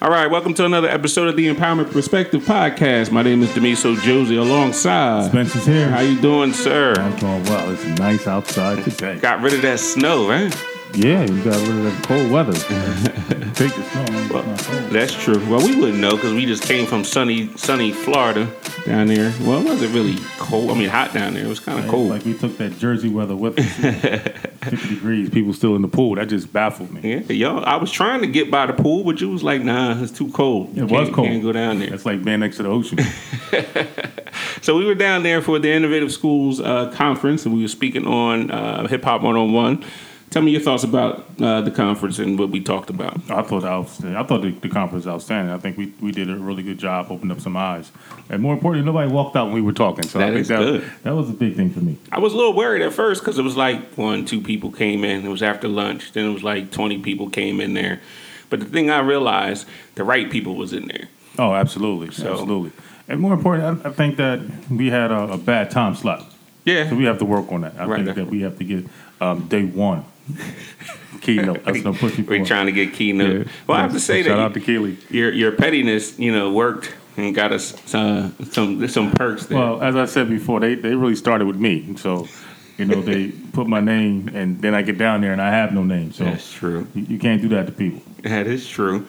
All right, welcome to another episode of the Empowerment Perspective Podcast. My name is Demiso Josie alongside. Spencer's here. How you doing, sir? I'm doing well. It's nice outside today. Got rid of that snow, right? Yeah, you got rid of that cold weather. Take the snow. Well, that's true. Well, we wouldn't know because we just came from sunny, sunny Florida down there. Well, it wasn't really cold. I mean, hot down there. It was kind of cold. Like we took that Jersey weather with us. 50 degrees. People still in the pool. That just baffled me. yeah, yo, I was trying to get by the pool, but you was like, "Nah, it's too cold. It was cold. Can't go down there." It's like being next to the ocean. So we were down there for the Innovative Schools uh, conference, and we were speaking on uh, Hip Hop 101. Tell me your thoughts about uh, the conference and what we talked about. I thought was, I thought the, the conference was outstanding. I think we, we did a really good job, opening up some eyes, and more importantly, nobody walked out when we were talking. So That I think is that good. that was a big thing for me. I was a little worried at first because it was like one, two people came in. It was after lunch. Then it was like 20 people came in there. But the thing I realized, the right people was in there. Oh, absolutely, So- absolutely. And more important, I, I think that we had a, a bad time slot. Yeah. So we have to work on that. I Right. think that we have to get um, day one keynote. That's what I'm pushing for. We're trying to get keynote. Yeah. Well, I have to say Shout that out to Keely. your your pettiness, you know, worked and got us uh, some some perks there. Well, as I said before, they, they really started with me. So, you know, they put my name, and then I get down there and I have no name. So That's true. you, you can't do that to people. That is true.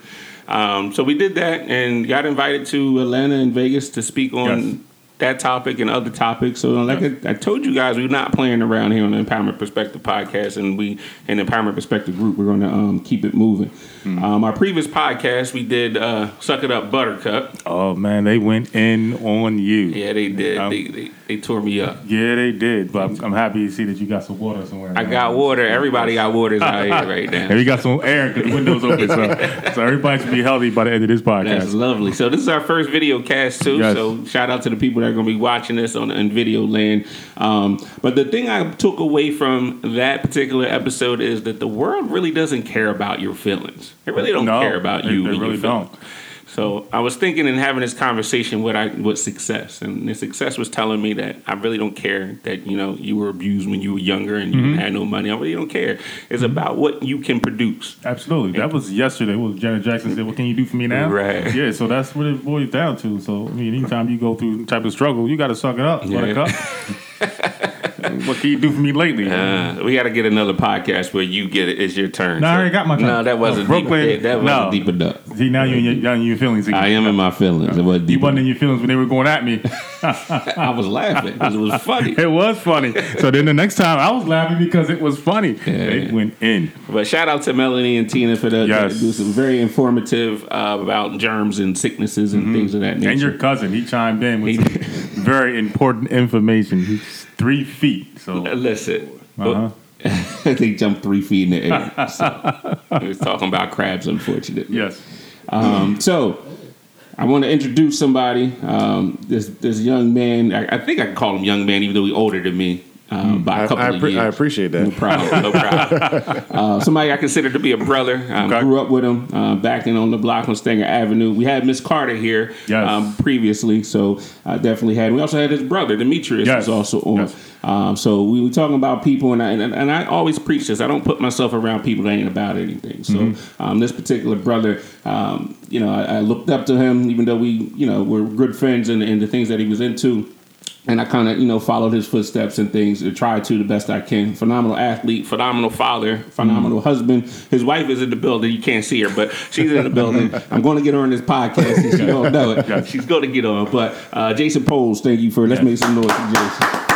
Um, so we did that and got invited to Atlanta and Vegas to speak on Yes. That topic and other topics. So, like. I, I told you guys, we're not playing around here on the Empowerment Perspective podcast, and we in the Empowerment Perspective group, we're going to um, keep it moving. Hmm. Um, our previous podcast, we did uh, "Suck It Up, Buttercup." Oh, man, they went in on you. Yeah, they did. Um, they, they they tore me up. Yeah, they did. But I'm, I'm happy to see that you got some water somewhere. I got water. Everybody got waters out here right now. And we got some air because the window's open. So, so everybody should be healthy by the end of this podcast. That's lovely. So this is our first video cast too. Yes. So shout out to the people that are going to be watching this on in video land. Um, but the thing I took away from that particular episode is that the world really doesn't care about your feelings. They really don't No, care about you. they your really don't. So I was thinking and having this conversation what I what success and the success was telling me that I really don't care that you know you were abused when you were younger and Mm-hmm. you had no money. I really don't care. It's about what you can produce. Absolutely. That was yesterday. What Janet Jackson said, What can you do for me now? Right. Yeah, so that's what it boils down to. So, I mean, anytime you go through type of struggle, you got to suck it up, Yeah. buttercup. what can you do for me lately? Uh, we got to get another podcast where you get it. It's your turn. No, I already got my turn. No, that wasn't Oh, Brooklyn, Deep, that wasn't no. deep enough. See, now you're in your, now in your feelings again. I am in my feelings. It wasn't You wasn't in your feelings when they were going at me. I was laughing because it was funny. It was funny. So then the next time I was laughing because it was funny. They went in. But shout out to Melanie and Tina for that. Yes. was very informative uh, about germs and sicknesses and things of that nature. And your cousin, he chimed in with He- some very important information. He's three feet. So Listen, Uh-huh. they jumped three feet in the air. So, we was talking about crabs, unfortunately. yes. Um, so I want to introduce somebody. Um, this this young man. I, I think I can call him young man, even though he's older than me uh, by I, a couple I, of years. I appreciate that. No problem. No problem. uh, somebody I consider to be a brother. Um, Okay. Grew up with him uh, back in on the block on Stanger Avenue. We had Miss Carter here Yes. um, previously, so I definitely had. We also had his brother Demetrius Yes. was also on. Yes. Um, so we were talking about people, and I, and, and I always preach this. I don't put myself around people that ain't about anything. So Mm-hmm. um, this particular brother, um, you know, I, I looked up to him, even though we, you know, were good friends and, and the things that he was into. And I kind of, you know, followed his footsteps and things to try to the best I can. Phenomenal athlete, phenomenal father, phenomenal husband. His wife is in the building. You can't see her, but she's in the building. I'm going to get her on this podcast. and She don't know it. She's going to get on. But uh, Jason Poles, thank you for. Let's Yes. make some noise for Jason.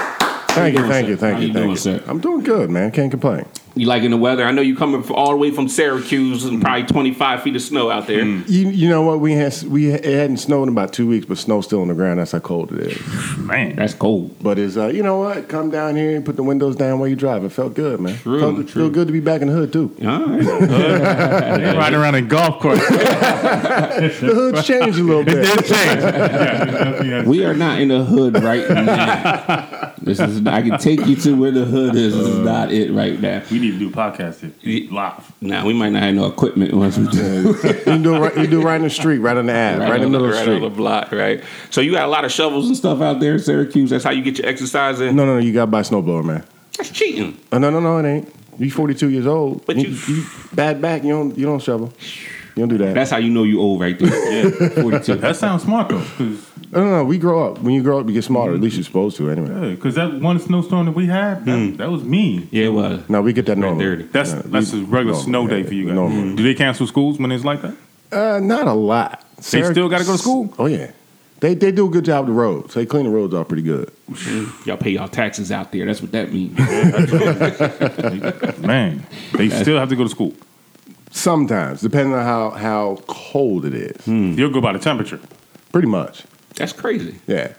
Thank you, doing, thank sir? you, thank How you, thank you. I'm doing good, man. Can't complain. You liking the weather? I know you coming from all the way from Syracuse and probably 25 feet of snow out there. You, you know what? We had we it hadn't snowed in about two weeks, but snow's still on the ground. That's how cold it is. Man. That's cold. But it's uh, you know what? Come down here and put the windows down while you drive. It felt good, man. True, felt, true. feel good to be back in the hood too. All right. They riding around in golf course. The hood's changed a little bit. It changed. Yeah, yeah. we are not in the hood right now. This is. I can take you to where the hood is. This is not it right now. We need to do a podcast here. live. Now we might not have no equipment once we do. You do it right, you do it right in the street, right on the ad, right, in the middle of the right on the block, right? So you got a lot of shovels and stuff out there in Syracuse. That's how you get your exercise in. No, no, no. You got to buy a snowblower, man. That's cheating. Oh, no, no, no. It ain't. You 42 years old. But you- you bad back. You don't you don't shovel. You don't do that. That's how you know you old right there. Yeah, 42. That sounds smart though, because no, no, no. We grow up. When you grow up, you get smarter. At least you're supposed to, anyway. Yeah, because that one snowstorm that we had, that, hmm. that was mean. Yeah, it was. No, we get that normal. dirty. That's Yeah, that's we- a regular normal, snow day yeah, for you guys. normal. Hmm. Do they cancel schools when it's like that? Uh, not a lot. They still gotta go to school? Oh yeah, they they do a good job of the roads. They clean the roads off pretty good. Mm-hmm. Y'all pay y'all taxes out there. That's what that means. Man, they still have to go to school. Sometimes, depending on how how cold it is. Hmm. You'll go by the temperature. Pretty much, That's crazy. yeah.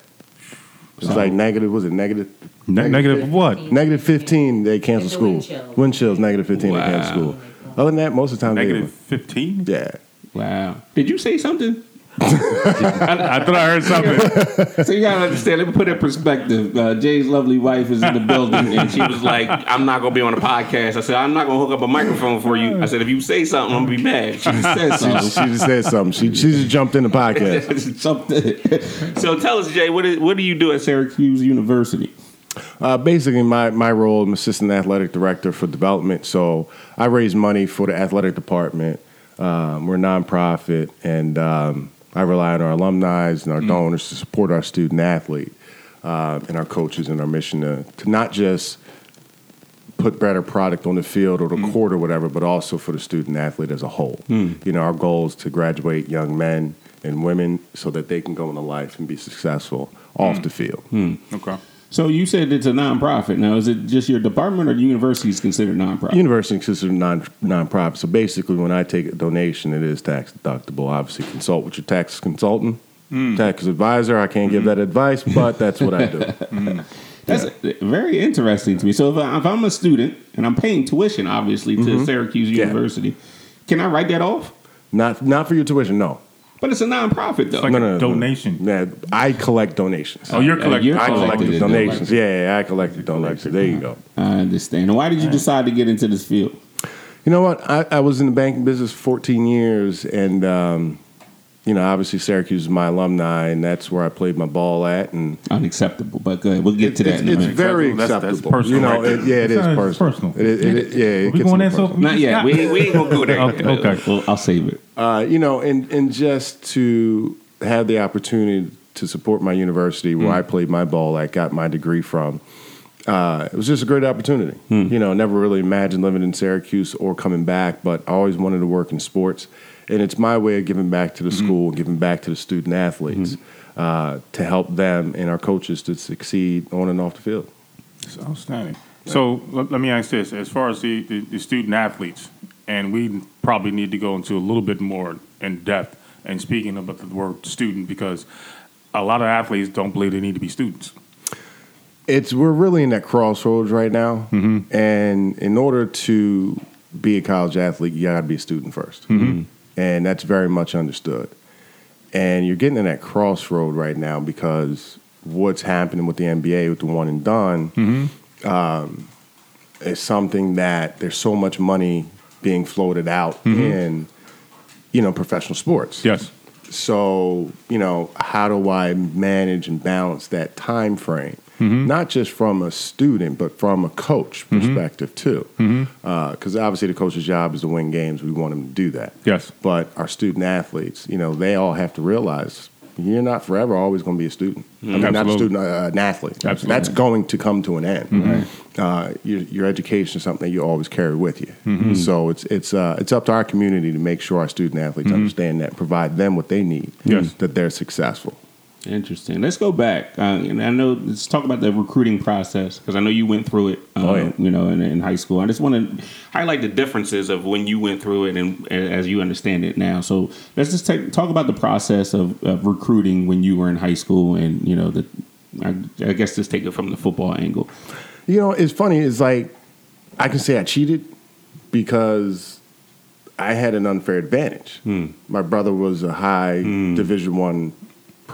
It's like negative. Was it negative? Ne- negative what? Negative fifteen. They cancel And the school. wind chill. Wind chills. Negative fifteen. They cancel Wow. school. Other than that, most of the time Negative fifteen. They, yeah. Wow. Did you say something? I thought I heard something. So you gotta understand. Let me put it in perspective. Uh, Jay's lovely wife is in the building, and she was like, "I'm not gonna be on the podcast." I said, "I'm not gonna hook up a microphone for you." I said, "If you say something, I'm gonna be mad." She just said something. just- she just said something. She she just jumped in the podcast. something. so tell us, Jay, what, is, what do you do at Syracuse University? Uh, basically, my, my role, I'm assistant athletic director for development. So I raise money for the athletic department. Um, we're a nonprofit, and um, I rely on our alumni and our mm. donors to support our student athlete uh, and our coaches and our mission to, to not just put better product on the field or the mm. court or whatever, but also for the student athlete as a whole. Mm. You know, our goal is to graduate young men and women so that they can go into life and be successful off the field. Okay. So you said it's a nonprofit. Now, is it just your department, or the university is considered nonprofit? University is considered non nonprofit. So basically, when I take a donation, it is tax deductible. Obviously, consult with your tax consultant, hmm. tax advisor. I can't give hmm. that advice, but that's what I do. That's very interesting to me. So if, I, if I'm a student and I'm paying tuition, obviously, to mm-hmm. Syracuse Yeah. University, can I write that off? not not for your tuition, no. But it's a nonprofit, though. like No, a no, no, no. donation. Yeah, I collect donations. Oh, you're collecting. you're I collecting collected donations. Yeah, yeah, yeah, I collected donations. There you go. I understand. Why did you decide to get into this field? You know what? I, I was in the banking business for 14 years, and um, you know, obviously Syracuse is my alumni, and that's where I played my ball at. And Unacceptable, but good. We'll get to that it's, in a it's minute. very That's- that's acceptable. personal you know, right it, yeah, it is personal. personal. It, it, it, yeah, it we gets going a there so personal. Not yet. We, we ain't gonna go there. Okay, okay. Well, I'll save it. Uh, you know, and and just to have the opportunity to support my university where I played my ball, I got my degree from. Uh, it was just a great opportunity. You know, never really imagined living in Syracuse or coming back, but I always wanted to work in sports, and it's my way of giving back to the mm-hmm. school, giving back to the student athletes, mm-hmm. uh, to help them and our coaches to succeed on and off the field. It's outstanding. So let, let me ask this: as far as the, the, the student athletes, and we probably need to go into a little bit more in depth and speaking about the word student because a lot of athletes don't believe they need to be students. it's we're really in that crossroads right now, mm-hmm. and in order to be a college athlete, you got to be a student 1st and that's very much understood. And you're getting in that crossroad right now because what's happening with the NBA with the one and done um, is something that there's so much money being floated out in, you know, professional sports. Yes. So, you know, how do I manage and balance that time frame? Mm-hmm. Not just from a student, but from a coach perspective too. Because obviously, the coach's job is to win games. We want him to do that. Yes. But our student athletes, you know, they all have to realize you're not forever always going to be a student. I mean, not a student, uh, an athlete. Absolutely. That's going to come to an end. Uh, your, your education is something that you always carry with you. So it's it's uh, it's up to our community to make sure our student athletes understand that, provide them what they need, Yes. that they're successful. Interesting. Let's go back. Uh, and I know. Let's talk about the recruiting process because I know you went through it. Uh, Oh, yeah. You know, in, in high school. I just want to highlight the differences of when you went through it and, as you understand it now. So let's just take, talk about the process of, of recruiting when you were in high school, and you know, the. I, I guess just take it from the football angle. You know, it's funny. It's like I can say I cheated because I had an unfair advantage. My brother was a high Division One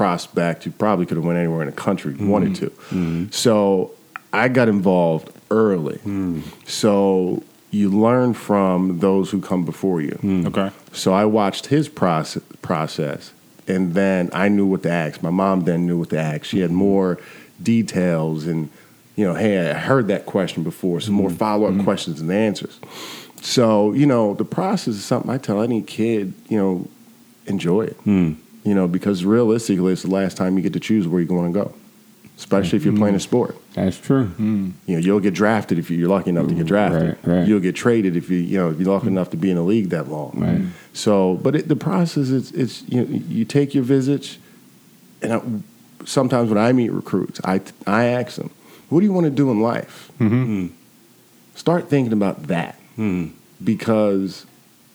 prospect who probably could have went anywhere in the country he wanted mm-hmm. to. So I got involved early. Mm. So you learn from those who come before you. Mm. Okay. So I watched his process, process, and then I knew what to ask. My mom then knew what to ask. She had mm-hmm. more details, and you know, hey, I heard that question before, some more mm-hmm. follow up questions and answers. So you know, the process is something I tell any kid. You know, enjoy it. Mm. You know, because realistically, it's the last time you get to choose where you want to go, especially if you're playing a mm-hmm. sport. That's true. Mm. You know, you'll get drafted if you- you're lucky enough to get mm, drafted. Right, right. You'll get traded if you you know if you're lucky enough to be in the league that long. Right. So, but it, the process is it's you know, you take your visits, and I, sometimes when I meet recruits, I I ask them, "What do you want to do in life?" Mm-hmm. Mm. Start thinking about that Hmm. because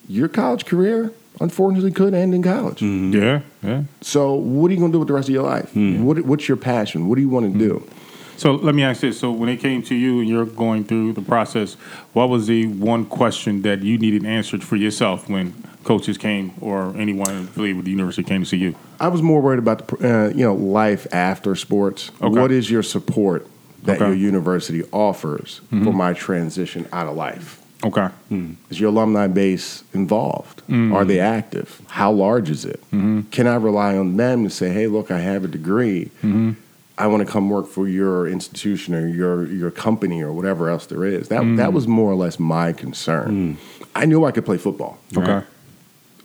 your college career, unfortunately, could end in college. Mm-hmm. Yeah, yeah. So, what are you going to do with the rest of your life? Mm-hmm. What, what's your passion? What do you want to do? Mm-hmm. So let me ask this: So when it came to you and you're going through the process, what was the one question that you needed answered for yourself when coaches came or anyone affiliated with the university came to see you? I was more worried about the uh, you know life after sports. Okay. What is your support that Okay. your university offers for my transition out of life? Okay. Hmm. Is your alumni base involved? Hmm. Are they active? How large is it? Mm-hmm. Can I rely on them to say, "Hey, look, I have a degree. Mm-hmm. I want to come work for your institution or your your company or whatever else there is." That that mm. was more or less my concern. Hmm. I knew I could play football, Okay.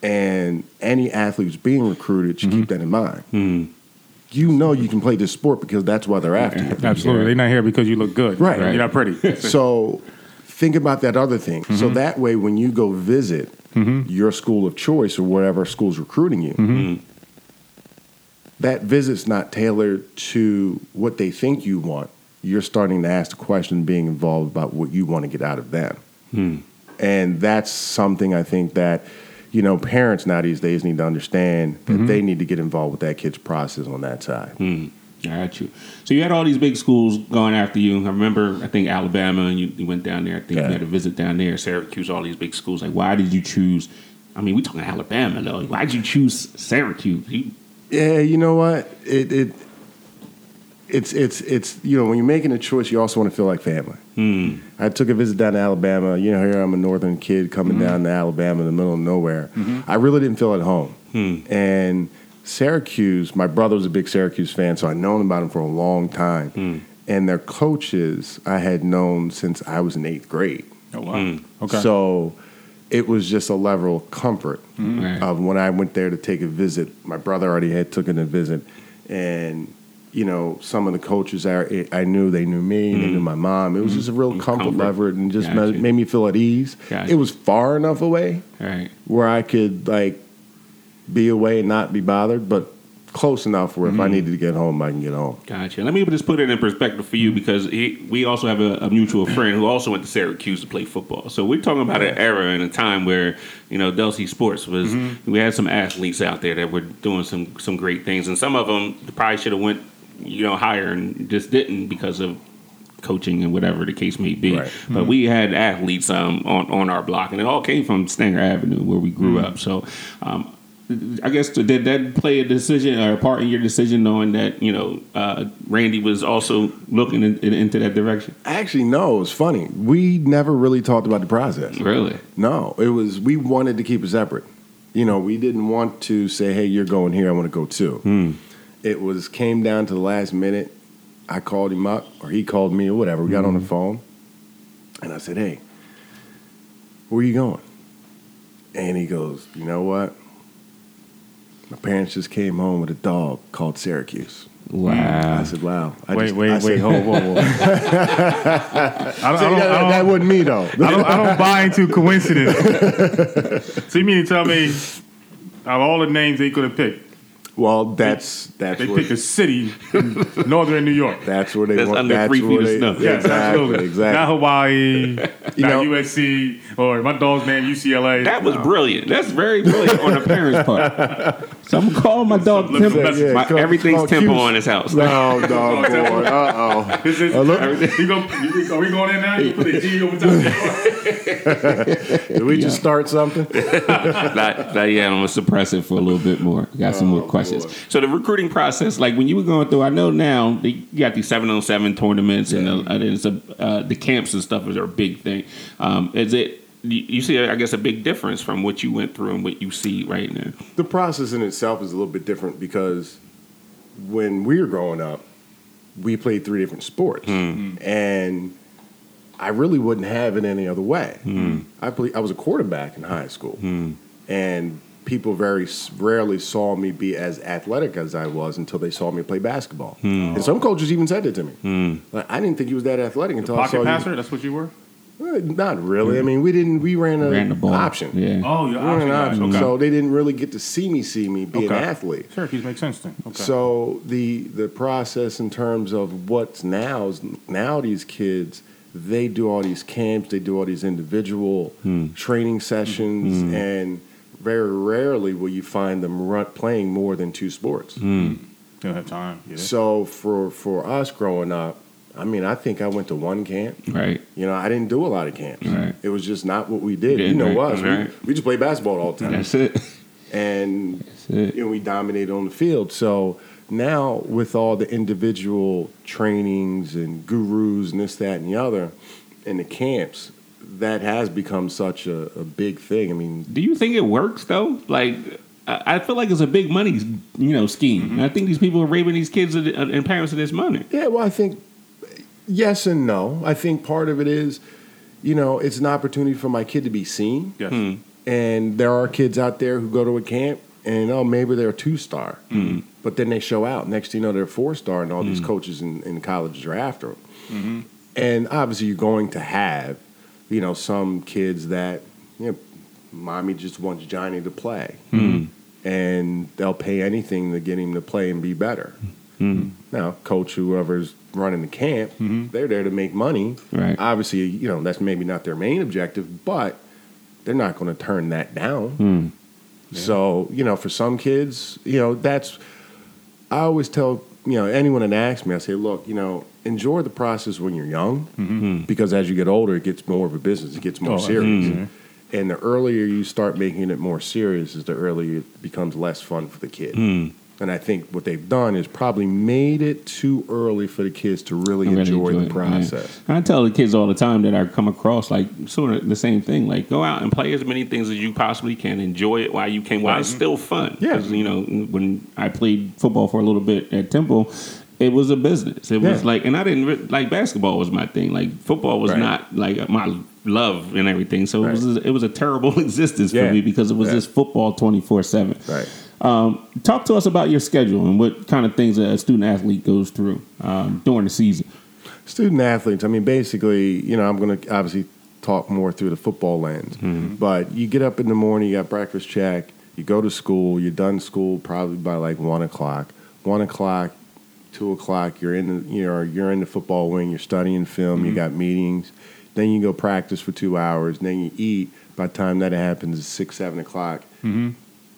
and any athlete who's being recruited should keep mm-hmm. that in mind. You know you can play this sport because that's why they're after you. Absolutely. They're not here because you look good. Right. You're not pretty. So think about that other thing. So mm-hmm. that way, when you go visit mm-hmm. your school of choice or whatever school's recruiting you, mm-hmm. that visit's not tailored to what they think you want. You're starting to ask the question, being involved about what you want to get out of them. Hmm. And that's something I think that, you know, parents now these days need to understand that they need to get involved with that kid's process on that side. I got you. So you had all these big schools going after you. I remember, I think Alabama, and you, you went down there. I think Yeah. you had a visit down there, Syracuse, all these big schools. Like, why did you choose? I mean, we talking Alabama though. Why did you choose Syracuse? You, Yeah, you know what? It it it's it's it's you know when you're making a choice, you also want to feel like family. Hmm. I took a visit down to Alabama. You know, here I'm a northern kid coming mm-hmm. down to Alabama in the middle of nowhere. Mm-hmm. I really didn't feel at home. Hmm. And Syracuse, my brother was a big Syracuse fan, so I'd known about him for a long time. Hmm. And their coaches I had known since I was in eighth grade. Oh, wow. Hmm. Okay. So it was just a level of comfort hmm. Right. of when I went there to take a visit. My brother already had taken a visit, and you know some of the coaches I, I knew they knew me, they knew my mom. It was just a real comfort, Comfort. level, and just Gotcha. made, made me feel at ease. Gotcha. It was far enough away right. where I could like be away and not be bothered, but close enough where if I needed to get home, I can get home. Gotcha. Let me just put it in perspective for you because he, we also have a, a mutual friend who also went to Syracuse to play football. So we're talking about an era and a time where you know Delsey Sports was. We had some athletes out there that were doing some some great things, and some of them probably should have went you know higher and just didn't because of coaching and whatever the case may be. Right. But we had athletes um, on on our block, and it all came from Stanger Avenue where we grew up. So. Um, I guess did that play a decision or a part in your decision, knowing that you know uh, Randy was also looking in, in- into that direction? Actually, no, it was funny. We never really talked about the process. Really? No, it was we wanted to keep it separate. You know, we didn't want to say, "Hey, you're going here. I want to go too." It was came down to the last minute. I called him up, or he called me, or whatever. We got on the phone, and I said, "Hey, where are you going?" And he goes, "You know what? My parents just came home with a dog called Syracuse." Wow. I said, "Wow." I wait, just- wait, I wait, said, hold, whoa, whoa. I don't, I don't, that, I don't, wasn't me though. I don't, I don't buy into coincidence. so you mean to tell me, out of all the names they could have picked, Well, that's that's they where, picked a city in northern New York? that's where they That's want. under That's three feet where of they, snow. Yeah, exactly, absolutely. exactly. Not Hawaii, You not know- USC, or my dog's name UCLA. That was brilliant. That's very brilliant on the parents' part. So I'm gonna call my dog Temple. Yeah, yeah, My- call- everything's call Temple Q's. on his house. No, dog boy. Uh oh. Is, Uh, look- you you, are we going in now? You put a G over top the Did we just start something? not, not yet. I'm gonna suppress it for a little bit more. Got some more questions. boy. So the recruiting process, like when you were going through, I know now they, you got these seven on seven tournaments and, uh, and it's a, uh, the camps and stuff is a big thing. Um, is it? You you see, I guess, a big difference from what you went through and what you see right now. The process in itself is a little bit different because when we were growing up, we played three different sports, hmm. and I really wouldn't have it any other way. Hmm. I play, I was a quarterback in high school, hmm. and people very rarely saw me be as athletic as I was until they saw me play basketball. And some coaches even said it to me. Like, I didn't think he was that athletic until I saw Pocket you. passer, that's what you were? Not really. I mean, we didn't. We ran a Ran the ball. option. Yeah. Oh, you're We ran an option. option. guy. So they didn't really get to see me see me be Okay. an athlete. Syracuse makes sense then. Okay. So the the process in terms of what's now is now these kids they do all these camps, they do all these individual hmm. training sessions, hmm. and very rarely will you find them run, playing more than two sports. Hmm. you don't have time. Yeah. So for for us growing up, I mean, I think I went to one camp. Right. You know, I didn't do a lot of camps. Right. It was just not what we did. You know right, us. right. We, we just play basketball all the time That's it. and That's it. you know, we dominated on the field. So now with all the individual trainings and gurus and this, that, and the other, and the camps, that has become such a, a big thing. I mean, Do you think it works though? Like, I feel like it's a big money, you know, scheme. Mm-hmm. I think these people are raping these kids and and parents of this money. yeah, well, I think yes and no. I think part of it is, you know, it's an opportunity for my kid to be seen. yes. Hmm. And there are kids out there who go to a camp and oh maybe they're a two star, hmm. but then they show out. Next thing you know, they're four star, and all these hmm. coaches in, in colleges are after them. Mm-hmm. And obviously, you're going to have, you know, some kids that you know, mommy just wants Johnny to play, hmm. and they'll pay anything to get him to play and be better. Now, coach, whoever's running the camp, they're there to make money. Right. Obviously, you know that's maybe not their main objective, but they're not going to turn that down. Hmm. So, you know, for some kids, you know, that's, I always tell, you know, anyone that asks me, I say, look, you know, enjoy the process when you're young because as you get older, it gets more of a business, it gets more Oh, serious. mhm. And the earlier you start making it more serious, is the earlier it becomes less fun for the kid. And I think what they've done is probably made it too early for the kids to really, really enjoy, enjoy the it, process. I tell the kids all the time that I come across like sort of the same thing. Like go out and play as many things as you possibly can. Enjoy it while you can. While it's mm-hmm. still fun. Yeah. you know when I played football for a little bit at Temple. It was a business. It was Yeah. like, and I didn't re- like basketball was my thing. Like football was Right. not like my love and everything. So Right. it was it was a terrible existence Yeah. for me because it was Yeah. just football twenty four seven. Right. Um, talk to us about your schedule and what kind of things a student athlete goes through um, during the season. Student athletes, I mean, basically, you know, I'm going to obviously talk more through the football lens, but you get up in the morning, you got breakfast check, you go to school, you're done school probably by like one o'clock. One o'clock, two o'clock, you're in the you know you're in the football wing, you're studying film, you got meetings, then you go practice for two hours, and then you eat. By the time that happens, it's six, seven o'clock.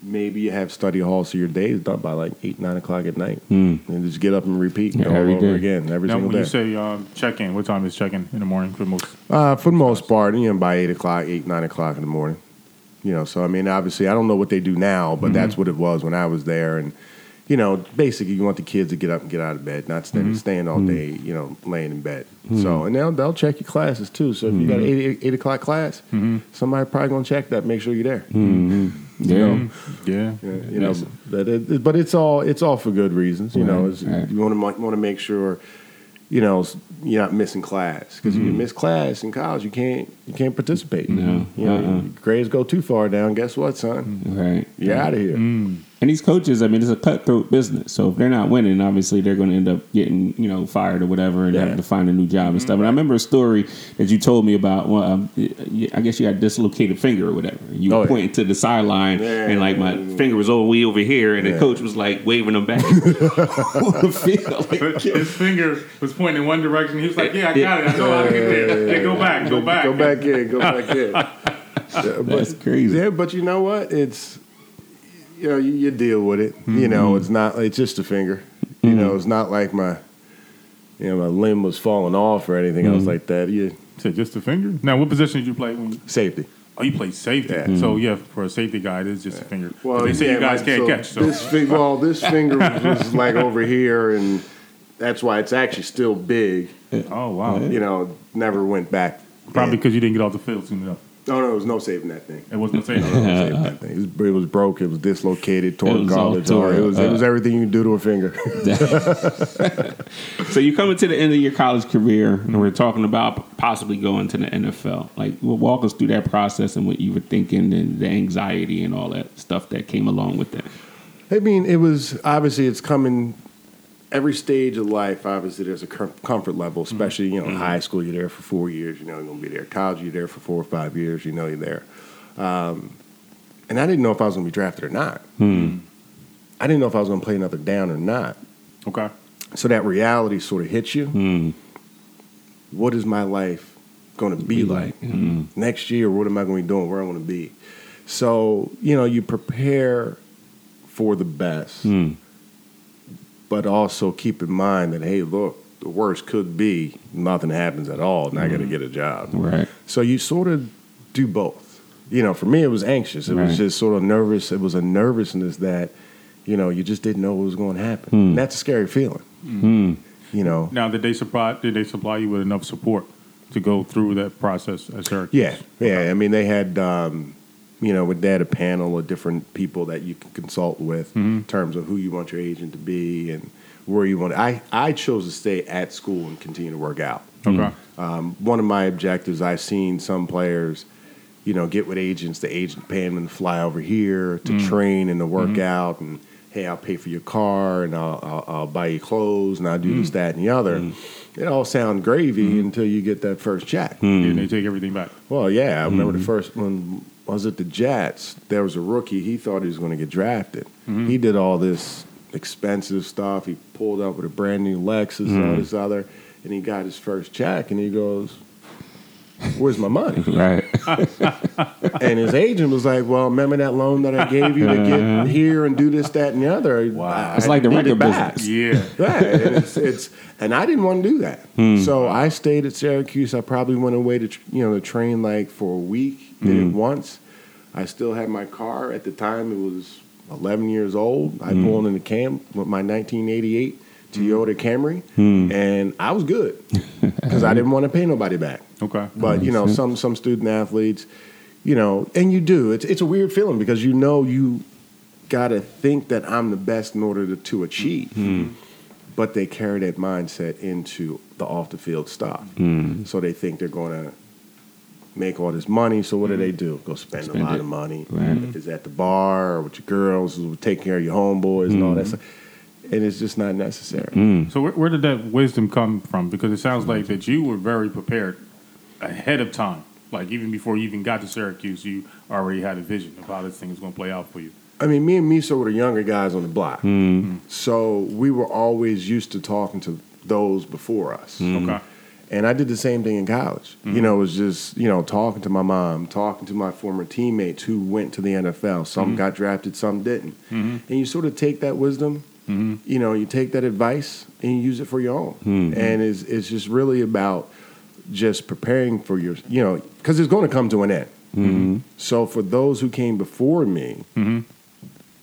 Maybe you have study hall, so your day is done by like eight, nine o'clock at night, and just get up and repeat Yeah, all over day. again every Now, single when day. you say um, check in, what time is check in in the morning for most? Uh, for the most part, you know, by eight o'clock, eight nine o'clock in the morning. You know, so I mean, obviously, I don't know what they do now, but that's what it was when I was there. And you know, basically, you want the kids to get up and get out of bed, not stay, mm-hmm. staying all mm-hmm. day, you know, laying in bed. Mm-hmm. So, and they'll they'll check your classes too. So if you got an eight, eight o'clock class, somebody probably gonna check that, make sure you're there. Yeah. know, Yeah. Yeah, you know, but, it, but it's all it's all for good reasons. You know, Right, it's, right. you want to want to make sure, you know, you're not missing class because if you miss class in college, you can't you can't participate. No, you know, uh-uh. grades go too far down. Guess what, son? Right. You're out of here. Mm. And these coaches, I mean, it's a cutthroat business. So if they're not winning, obviously they're going to end up getting, you know, fired or whatever, and Yeah. having to find a new job and stuff. And I remember a story that you told me about. Well, um, y- I guess you had a dislocated finger or whatever. You Oh, were yeah. pointing to the sideline, Yeah. and like my finger was all way over here, and the coach was like waving them back on the field. Like, His finger was pointing in one direction. He was like, "Yeah, I got it. I know how to get there. Hey, go back, go back, Go back in. Go back in. Yeah, but- That's crazy. Yeah, but you know what? It's you know you, you deal with it. You know, mm-hmm. it's not. It's just a finger. You mm-hmm. know, it's not like my you know my limb was falling off or anything else mm-hmm. like that. You Said just a finger. Now, what position did you play when? You, safety. oh, you played safety. Yeah. So yeah, for a safety guy, it is just a finger. Well, they say yeah, you guys my- can't so catch. So this fi- well, this finger was like over here, and that's why it's actually still big. oh wow, You know, never went back. probably because you didn't get off the field soon enough. Oh no, there was no saving that thing. It wasn't the No, same. no saving that thing. It was, it was broke. It was dislocated, torn It was all college. tore It was it was uh, everything you can do to a finger. So you're coming to the end of your college career, and we're talking about possibly going to the NFL. Like, well, walk us through that process and what you were thinking, and the anxiety and all that stuff that came along with that. I mean, it was obviously it's coming every stage of life. Obviously, there's a comfort level, especially you know in high school. You're there for four years. You know you're gonna be there. College, you're there for four or five years. You know you're there. Um, and I didn't know if I was gonna be drafted or not. I didn't know if I was gonna play another down or not. Okay. So that reality sort of hits you. Mm. What is my life going to be like next year? What am I going to be doing? Where I want to be? So you know, you prepare for the best, Mm. But also keep in mind that hey, look, the worst could be nothing happens at all, and I got to get a job. Right. So you sort of do both. You know, for me, it was anxious. It Right. was just sort of nervous. It was a nervousness that, you know, you just didn't know what was going to happen. And that's a scary feeling. Mm. You know. Now, did they supply? Did they supply you with enough support to go through that process at Syracuse? Yeah, yeah. I mean, they had, um, you know, with they had a panel of different people that you can consult with mm-hmm. in terms of who you want your agent to be and where you want. I I chose to stay at school and continue to work out. Okay. Mm-hmm. Um, one of my objectives, I've seen some players, you know, get with agents. The agent paying them to fly over here to mm. train and to work mm-hmm. out, and hey, I'll pay for your car and I'll, I'll, I'll buy you clothes and I'll do this, mm. that, and the other. Mm. It all sounds gravy until you get that first check. And they take everything back. Well, yeah, I remember the first one was it the Jets. There was a rookie. He thought he was going to get drafted. Mm-hmm. He did all this expensive stuff. He pulled up with a brand new Lexus and all mm-hmm. this other, and he got his first check, and he goes, "Where's my money?" Right. and his agent was like, "Well, remember that loan that I gave you to get uh-huh. here and do this, that, and the other? Wow, It's like the record back." business. Yeah. Yeah, and it's, it's and I didn't want to do that. Hmm. So I stayed at Syracuse. I probably went away to you know to train like for a week. Did it mm. once. I still had my car at the time. It was 11 years old. I mm. pulled into camp with my 1988 Toyota Camry, mm. and I was good because I didn't want to pay nobody back. Okay. But you know, some some student athletes, you know, and you do. It's it's a weird feeling because you know you got to think that I'm the best in order to, to achieve. But they carry that mindset into the off the field stuff. So they think they're going to make all this money. So what do they mm. do? Go spend, Spend a lot it. of money. Right. If it's at the bar or with your girls, or taking care of your homeboys and all that mm. stuff. And it's just not necessary. Mm. So where, where did that wisdom come from? Because it sounds like that you were very prepared ahead of time. Like even before you even got to Syracuse, you already had a vision of how this thing was going to play out for you. I mean, me and Miso were the younger guys on the block. So we were always used to talking to those before us. Okay. And I did the same thing in college. You mm-hmm. know, it was just, you know, talking to my mom, talking to my former teammates who went to the NFL. Some mm-hmm. got drafted, some didn't. Mm-hmm. And you sort of take that wisdom, you know, you take that advice and you use it for your own. And it's, it's just really about just preparing for your, you know, because it's going to come to an end. So for those who came before me,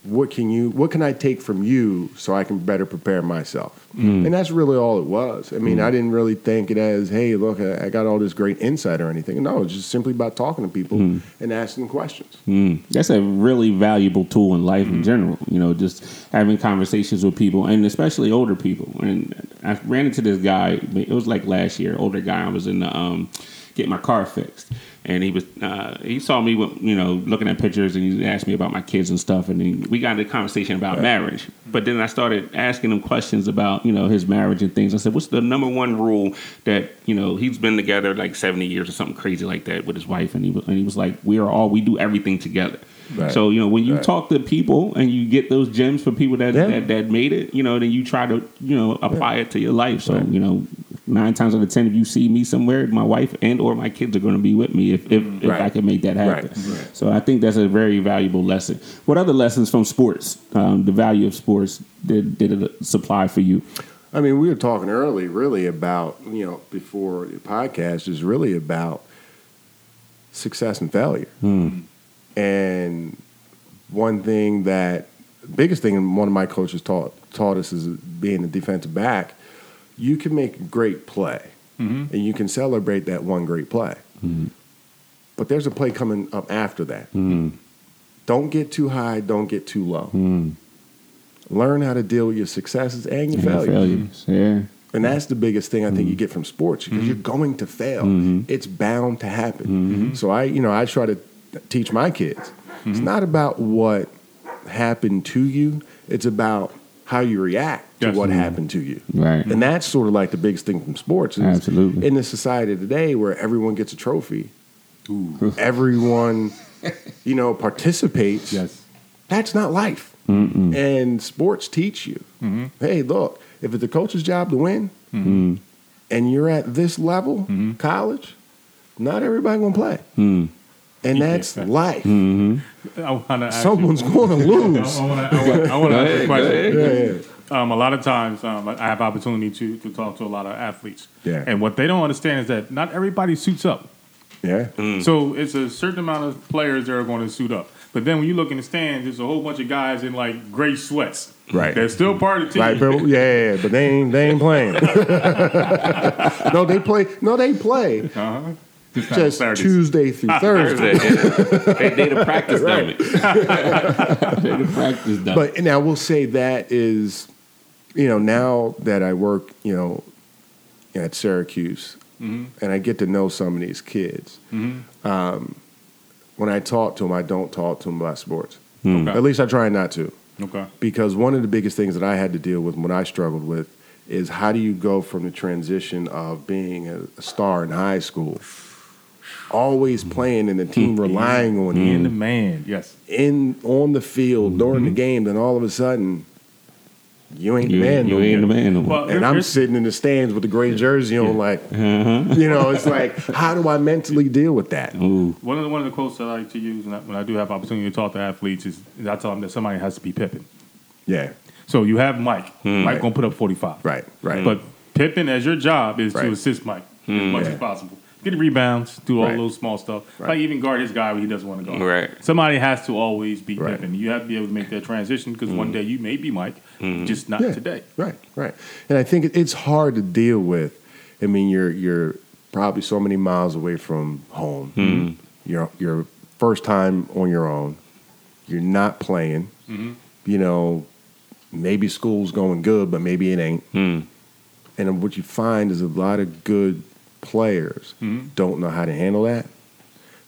what can you what can I take from you so I can better prepare myself? And that's really all it was. I mean, I didn't really think it as, hey, look, I, I got all this great insight or anything. No, it's just simply about talking to people and asking questions. Mm. That's a really valuable tool in life in general. You know, just having conversations with people, and especially older people. And I ran into this guy. It was like last year. Older guy. I was in the um, getting my car fixed, and he was uh, he saw me, with, you know, looking at pictures, and he asked me about my kids and stuff, and we got into a conversation about marriage. But then I started asking him questions about you know his marriage and things. I said, "What's the number one rule that you know he's been together like seventy years or something crazy like that with his wife?" And he was, and he was like, "We are all we do everything together." Right. So you know when you Right. talk to people and you get those gems for people that, Yeah. that that made it, you know, then you try to you know apply it to your life. So you know, nine times out of ten, if you see me somewhere, my wife and or my kids are going to be with me if if, if I can make that happen. Right. Right. So I think that's a very valuable lesson. What other lessons from sports, um, the value of sports, did did it supply for you? I mean, we were talking early, really about you know before the podcast is really about success and failure. And one thing that biggest thing one of my coaches taught taught us is being a defensive back, you can make a great play and you can celebrate that one great play. but there's a play coming up after that. Mm. Don't get too high, don't get too low. Learn how to deal with your successes and your Yeah, failures. failures. Yeah. And that's the biggest thing I think you Mm-hmm. get from sports because you're going to fail. It's bound to happen. So I, you know, I try to teach my kids. Mm-hmm. It's not about what happened to you. It's about how you react to Yes. what Mm-hmm. happened to you. Right. And that's sort of like the biggest thing from sports. is Absolutely. In the society today where everyone gets a trophy, everyone, you know, participates. Yes. That's not life. And sports teach you hey, look, if it's the coach's job to win mm-hmm. and you're at this level, college, not everybody going to play. Mm. And that's Yeah. life. Mm-hmm. I want to Someone's going to lose. I want to I want to ask you a ahead, go question. ahead. yeah, yeah. Um, a lot of times, um, I have opportunity to, to talk to a lot of athletes. Yeah. And what they don't understand is that not everybody suits up. Yeah. So it's a certain amount of players that are going to suit up. But then when you look in the stands, there's a whole bunch of guys in like gray sweats. Right. They're still part of the team. Right, but yeah, but they ain't they ain't playing. no, they play. No, they play Uh-huh. Just, just Tuesday through Thursday. they, they the practice dummy. they the practice dummy. But and I will say that is, you know, now that I work, you know, at Syracuse, Mm-hmm. and I get to know some of these kids. Um, when I talk to them, I don't talk to them about sports. Okay. At least I try not to, Okay. because one of the biggest things that I had to deal with when I struggled with is how do you go from the transition of being a, a star in high school, always playing and the team relying on you In the man, yes. in on the field during the game, then all of a sudden you ain't you the man you no ain't the man no more. Well, And I'm sitting in the stands with the gray jersey on, like, Uh-huh. you know, it's like, how do I mentally deal with that? Ooh. One of the one of the quotes that I like to use when I, when I do have opportunity to talk to athletes is, is I tell them that somebody has to be Pippen. Yeah, So you have Mike. Hmm. Mike gonna put up forty five. right, right. But Pippen, as your job, is Right. to assist Mike as much Yeah. as possible. Get rebounds, do all Right. those small stuff. Right. Like even guard his guy when he doesn't want to guard. Right. Somebody has to always be Right. Pippen. You have to be able to make that transition because one mm-hmm. day you may be Mike, mm-hmm. just not Yeah. today. Right, right. And I think it's hard to deal with. I mean, you're you're probably so many miles away from home. Mm-hmm. You're you're first time on your own. You're not playing. You know, maybe school's going good, but maybe it ain't. And what you find is a lot of good players mm-hmm. don't know how to handle that.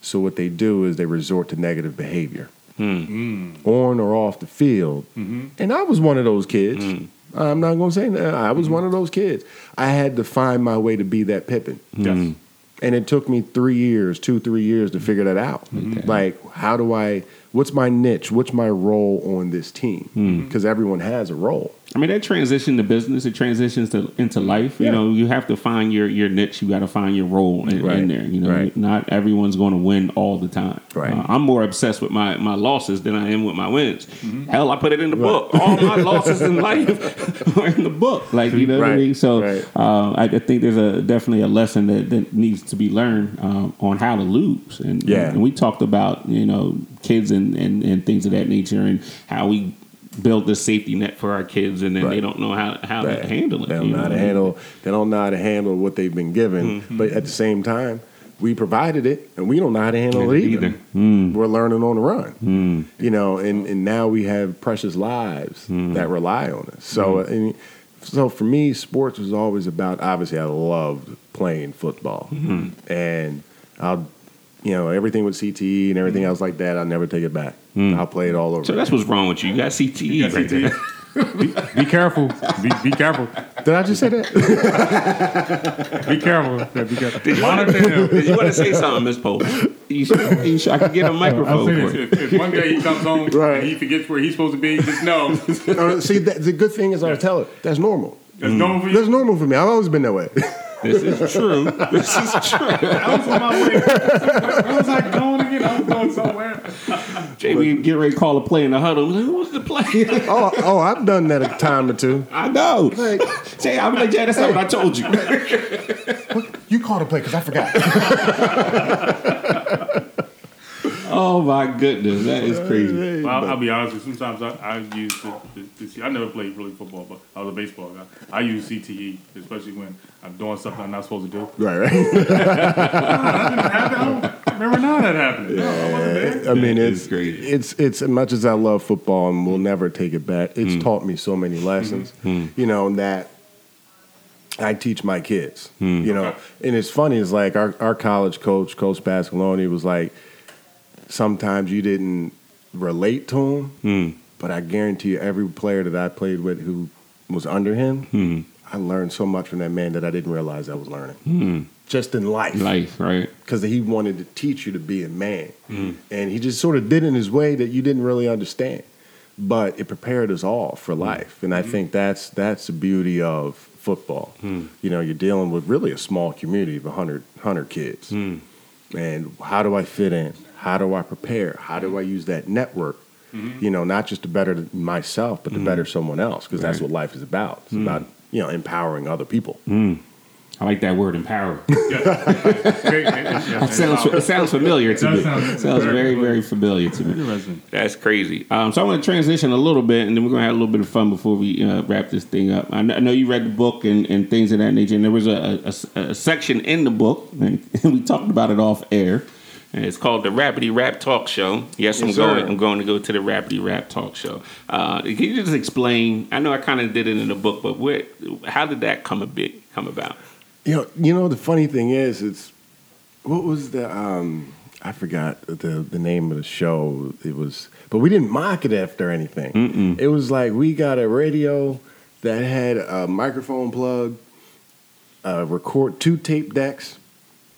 So what they do is they resort to negative behavior, mm. Mm. on or off the field. Mm-hmm. And I was one of those kids. Mm. I'm not going to say that. I was mm-hmm. one of those kids. I had to find my way to be that Pippen. Yes. And it took me three years, two, three years to figure that out. Like, how do I, what's my niche? What's my role on this team? Because everyone has a role. I mean, that transition to business, it transitions to into life. You know, you have to find your your niche. You got to find your role in, Right. in there. You know, Right. not everyone's going to win all the time. Right. Uh, I'm more obsessed with my my losses than I am with my wins. Mm-hmm. Hell, I put it in the book. All my losses in life are in the book. Like you know what I mean. So Right. uh, I, I think there's a definitely a lesson that, that needs to be learned um, on how to lose. And, Yeah. and we talked about you know kids and, and, and things of that nature and how we build this safety net for our kids and then they don't know how, how Right. to handle it. They don't know how to handle. They don't know how to handle what they've been given. Mm-hmm. But at the same time, we provided it, and we don't know how to handle it either. Either. Mm. We're learning on the run. You know, and, and now we have precious lives Mm. that rely on us. So, Mm-hmm. and, so for me, sports was always about. Obviously, I loved playing football, Mm-hmm. and I'll. You know everything with CTE and everything else like that. I'll never take it back. I'll play it all over. Mm. So that's what's wrong with you. You got CTE You got right there. CTE. be, be careful. Be, be careful. Did I just say that? Be careful. Yeah, be careful. Did you, want Monitor him. to, did you want to say something, Miss Pope? You should, you should, I could get a I'll microphone for you. if, if one day he comes home Right. and he forgets where he's supposed to be, just know Uh, see, that, the good thing is I tell it that's normal. it's normal for you. That's normal for me. I've always been that way. This is true. This is true. I was on my way. I was I going again? I was going somewhere. Jamie get ready to call a play in the huddle. I'm like, who was the play? oh, oh, I've done that a time or two. I know. Like, Jay, I'm like, Jay, that's not what I told you. you called a play because I forgot. Oh my goodness, that is crazy. Well, I'll, I'll be honest with you. Sometimes I, I use the, the, the, I never played really football, but I was a baseball guy. I use CTE, especially when I'm doing something I'm not supposed to do. Right, right. I remember none of that happening. No, I. I mean, That it's is crazy. it's it's as much as I love football and will never take it back. It's Mm. taught me so many lessons, you know, that I teach my kids. Mm. You know, Okay. and it's funny. It's like our our college coach, Coach Pasqualoni, was like, sometimes you didn't relate to him, Mm. but I guarantee you, every player that I played with who was under him, Mm. I learned so much from that man that I didn't realize I was learning. Hmm. Just in life Life, right? because he wanted to teach you to be a man. Hmm. And he just sort of did it in his way that you didn't really understand. But it prepared us all for hmm. life. And I think that's that's the beauty of football. You know, you're dealing with really a small community of 100, 100 kids. And how do I fit in? How do I prepare? How do mm-hmm. I use that network? Mm-hmm. You know, not just to better myself, but to mm-hmm. better someone else, because that's what life is about. It's about, you know, empowering other people. Mm. I like that word, empower. Great, yeah, It sounds, it sounds familiar to It me. sound sounds very very, familiar. very familiar to me. That's crazy. Um, so I want to transition a little bit, and then we're going to have a little bit of fun before we uh, wrap this thing up. I know, I know you read the book and, and things of that nature, and there was a, a- a section in the book, and we talked about it off air. And it's called the Rapidy Rap Talk Show. Yes, I'm Yes, going. sir. I'm going to go to the Rapidy Rap Talk Show. Uh, can you just explain? I know I kind of did it in the book, but where? How did that come a bit come about? You know, you know the funny thing is, it's what was the um I forgot the the name of the show. It was, but we didn't mock it after anything. It was like we got a radio that had a microphone plug, uh, record two tape decks,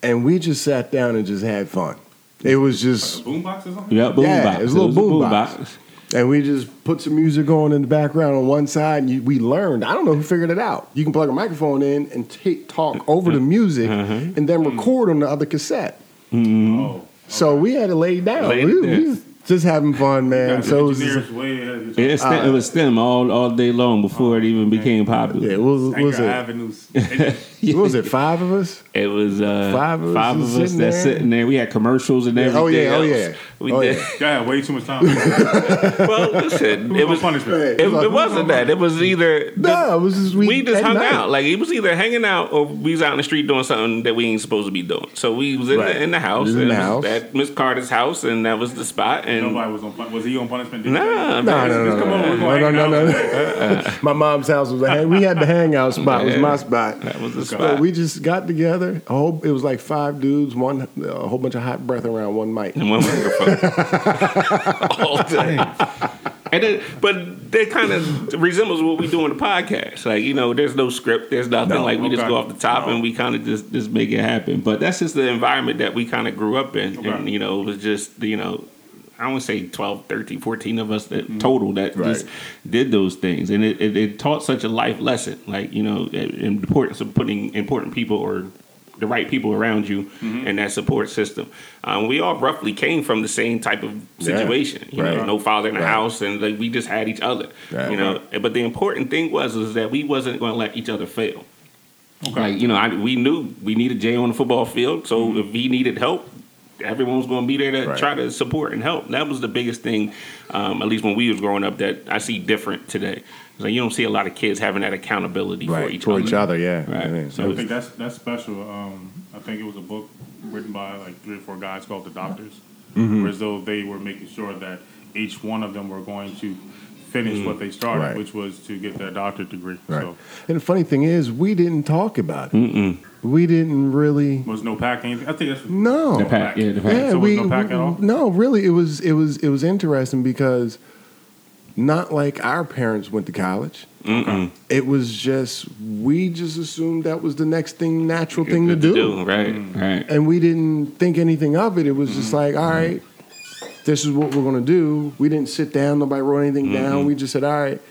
and we just sat down and just had fun. It was just Boombox or something? Yeah, boom Yeah, box. it was a little boom box. box. and we just put some music on in the background on one side, and you, we learned. I don't know who figured it out. You can plug a microphone in and take talk over the music, uh-huh. and then record on the other cassette. Mm-hmm. Oh. So we had to lay down. Laid we, it we was just having fun, man. So it was, engineers way ahead of It, stem, it was STEM all, all day long before it even became popular. yeah, it was, what was Anchor it? Avenues. What was it? Five of us? It was uh, Five of us five was of us sitting that's there. sitting there. We had commercials and everything. oh, yeah, oh, yeah. We Oh, did. yeah. Y'all had way too much time. Well, listen, it was punishment. Hey, It, it wasn't that. It was either No, it was just we, we just hung night. out. Like it was either hanging out or we was out in the street doing something that we ain't supposed to be doing. So we was in, Right. the, in the house. In the house. at Miss Carter's house, and that was the spot. And Nobody was on. Was he on punishment? Did nah, No, no, no, no, no, no, no, no. My mom's house was a. We had the hangout spot. Was my spot. that was the So we just got together. A whole, it was like five dudes, one a whole bunch of hot breath around one mic. and one microphone all day. And it, but that kind of resembles what we do on the podcast. Like you know, there's no script, there's nothing. No, like we just go off the top No. and we kind of just just make it happen. But that's just the environment that we kind of grew up in, Okay. and you know, it was just you know. I would say 12, 13, 14 of us that mm-hmm. total that just did those things, and it, it, it taught such a life lesson, like you know, the importance of putting important people or the right people around you mm-hmm. in that support system. Um, we all roughly came from the same type of Yeah. situation. You know, no father in the Right. house, and like we just had each other. Right. You know, but the important thing was is that we wasn't going to let each other fail. Okay. Like you know, I, we knew we needed Jay on the football field, so mm-hmm. if he needed help. Everyone was going to be there to Right. try to support and help. That was the biggest thing, um, at least when we was growing up, that I see different today. It's like you don't see a lot of kids having that accountability for each for other. each other, yeah. Right. Yeah. So I think that's that's special. Um, I think it was a book written by like three or four guys called The Doctors, Mm-hmm. whereas though they were making sure that each one of them were going to finish what they started, Mm. Right. which was to get their doctorate degree. Right. So And the funny thing is, we didn't talk about it. We didn't really. was no pack anything. I think that's No. the pack, yeah, the pack. Yeah, So we, was no pack at all? no, really, it was it was it was interesting because not like our parents went to college. It was just we just assumed that was the next thing, natural thing to Good do, right, Mm. right. and we didn't think anything of it. It was just like, all right, this is what we're gonna do. We didn't sit down. Nobody wrote anything mm-hmm. down. We just said, all right,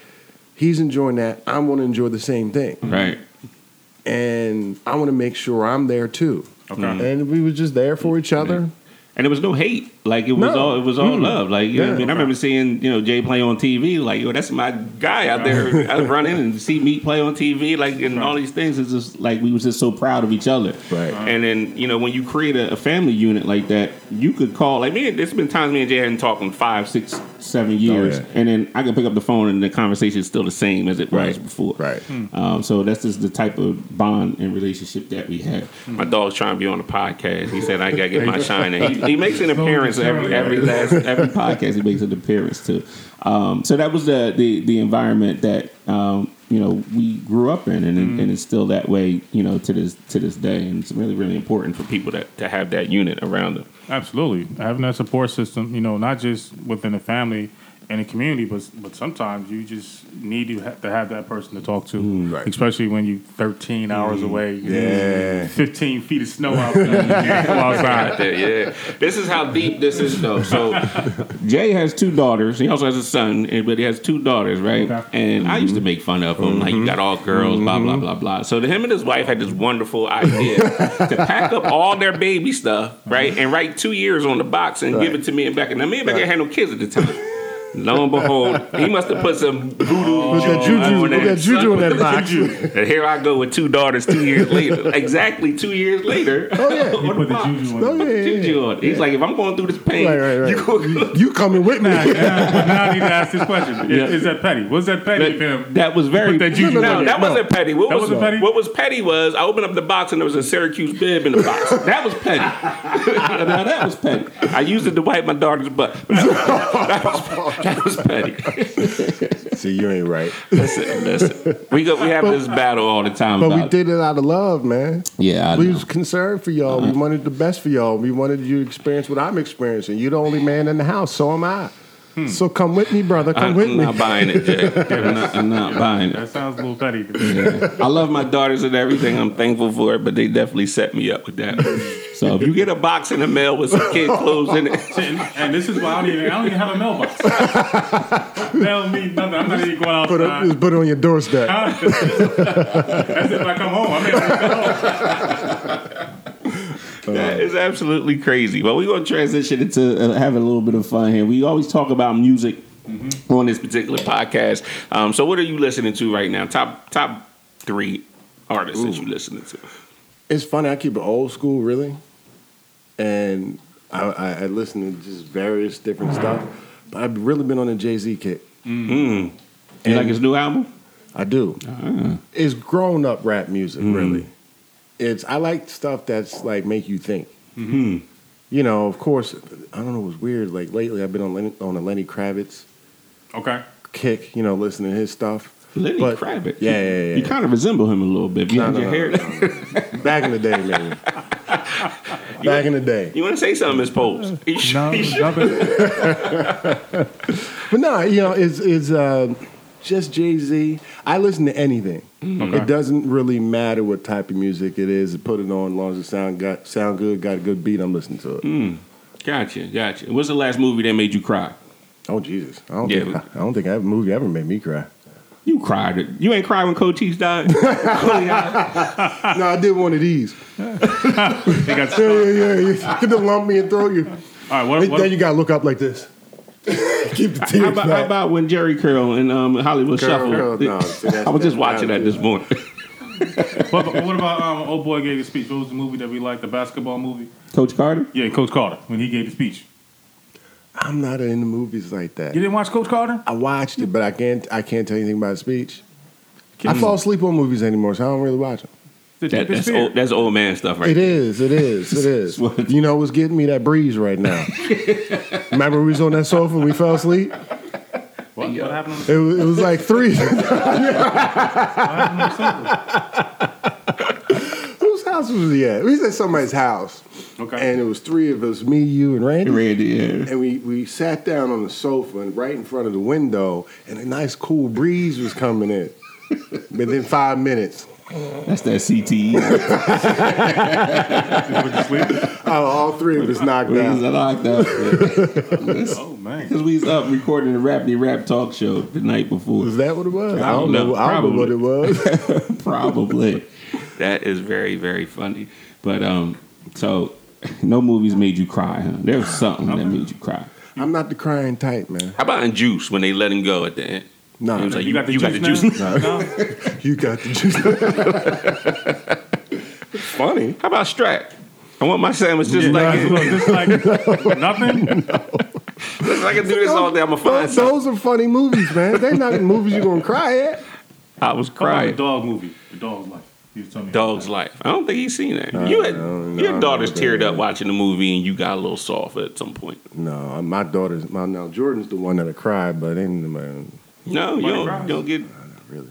he's enjoying that. I'm gonna enjoy the same thing, Right. and I want to make sure I'm there too. okay. And we were just there for each mm-hmm. other. And there was no hate. Like it was No. all it was all hmm. love. Like you know what I mean, I remember seeing you know Jay play on TV. Like yo, that's my guy out there. I run in and see me play on TV. Like and all these things is just like we was just so proud of each other. Right. And then you know when you create a, a family unit like that, you could call like me. There's been times me and Jay hadn't talked in five, six, seven oh, years, yeah. and then I can pick up the phone and the conversation is still the same as it was Right. before. Right. Hmm. Um, so that's just the type of bond and relationship that we have. Hmm. My dog's trying to be on the podcast. He said I gotta get my shine. And he, he makes an appearance every every last every podcast. He makes an appearance too. Um, so that was the the, the environment that um, you know we grew up in, and, and it's still that way. You know to this to this day, and it's really really important for people that to have that unit around them. Absolutely, having that support system, you know, not just within the family and the community, but but sometimes you just need to, ha- to have that person to talk to, mm, right. especially when you 13 hours mm, away, Yeah. 15 feet of snow out there, you can't outside. yeah. This is how deep this is, though. So, Jay has two daughters. He also has a son, and- but he has two daughters, right? Okay. And I used to mm-hmm. make fun of him, like you got all girls, blah blah mm-hmm. blah blah. So, him and his wife had this wonderful idea to pack up all their baby stuff, right, and write two years on the box and give it to me and Becca. Now, me and Becca had no kids at the time. Lo and behold, he must have put some voodoo Put that juju, on put that juju in that box. And here I go with two daughters two years later. Exactly two years later. Oh yeah. He put the juju in Oh, it. yeah, yeah, yeah. Juju on. He's like, if I'm going through this pain, Right, right, right. you go. You, you coming with me? Now, now, but now I need to ask this question: Is, Yeah. is that petty? Was that petty That, him? that was very. That juju no, in that it. wasn't petty. What That was wasn't petty? What was petty was I opened up the box and there was a Syracuse bib in the box. that was petty. now that was petty. I used it to wipe my daughter's butt. that, was, that was petty. See, you ain't right. Listen, listen. We go. We have this battle all the time. But we about- did it out of love, man. Yeah, I we know. was concerned for y'all. We uh-huh. wanted the best for y'all. We wanted you to experience what I'm experiencing. You're the only man in the house, so am I. Hmm. So come with me, brother. Come I'm with me. not buying it, Jay. I'm not, I'm not buying it. That sounds a little petty. To me. I love my daughters and everything. I'm thankful for it, but they definitely set me up with that. So if you get a box in the mail with some kid clothes in it, And, and this is why I don't even, I don't even have a mailbox. Don't Mail me nothing. I'm not even going Put it, outside. just put it on your doorstep. That's if I come home. I mean, I that is absolutely crazy. But we're going to transition into uh, having a little bit of fun here. We always talk about music on this particular podcast. Um, so what are you listening to right now? Top top three artists that you listening to? It's funny. I keep it old school, really, and I, I, I listen to just various different stuff. But I've really been on a Jay Z kick. Mm-hmm. You like his new album? I do. It's grown up rap music, really. It's I like stuff that's like make you think. You know, of course, I don't know. It was weird. Like lately, I've been on Lenny, on a Lenny Kravitz okay. kick. You know, listening to his stuff. Lenny But- Kravitz. Yeah, yeah, yeah. You kind of resemble him a little bit. You No, had no, your no, hair. Back in the day, man. Back in the day. You want to say something, Miss Post? You should- No, you should- But no, you know, it's it's uh, just Jay Z. I listen to anything. Okay. It doesn't really matter what type of music it is. Put it on, as long as it sound got sound good, got a good beat. I'm listening to it. Mm. Gotcha, gotcha. What's the last movie that made you cry? Oh Jesus, I don't Yeah, think but- I don't think I a movie ever made me cry. You cried. You ain't cried when Coach Cheese died. no, I did one of these. They got Yeah, yeah, yeah. yeah. Get the lump me and throw you. All right. What, Then you gotta look up like this. Keep the how, tears about, how about when Jerry Curl and um, Hollywood Curl, Shuffle? Curl, no, see, I was just watching that this morning. what, about- what about um, old boy gave the speech? What was the movie that we liked? The basketball movie? Coach Carter. Yeah, Coach Carter when he gave the speech. I'm not into movies like that. You didn't watch Coach Carter? I watched it, but I can't. I can't tell you anything about the speech. I fall asleep on movies anymore, so I don't really watch them. The That, deepest that's fear. old, that's old man stuff, right? It is. It is. It is. You know what's getting me that breeze right now? Remember we was on that sofa we fell asleep? What, what happened? On It was, it was like three. what happened on the sofa? Whose house was he at? We was at somebody's house, Okay. and it was three of us: me, you, and Randy. Randy, yeah. And we, we sat down on the sofa and right in front of the window, and a nice cool breeze was coming in. Within five minutes, That's that CTE. Went to oh, all three of us knocked we was out. locked up. Oh man. Because we was up recording the Rapney Rap Talk Show the night before. Is that what it was? I don't don't know. know. I don't know what it was. Probably. that is very, very funny. But um, so No movies made you cry, huh? There was something that made you cry. I'm not the crying type, man. How about in Juice when they let him go at the end? No, He was like, You got the you got juice the juice. now? No? you got the juice. Funny. How about Strack? I want my sandwich just Yeah, like no, it. just like nothing. Listen, I can do this all day. I'm gonna find Those, something. those are funny movies, man. They're not movies you're gonna cry at. I was How about the crying. dog movie? The dog's life. You was telling me. Dog's life. I don't think he's seen that. you had no, your daughter's no, teared no. up watching the movie, and you got a little soft at some point. No, my daughter's my now Jordan's the one that'll cry, but ain't the man, No, you don't, you don't get. not really.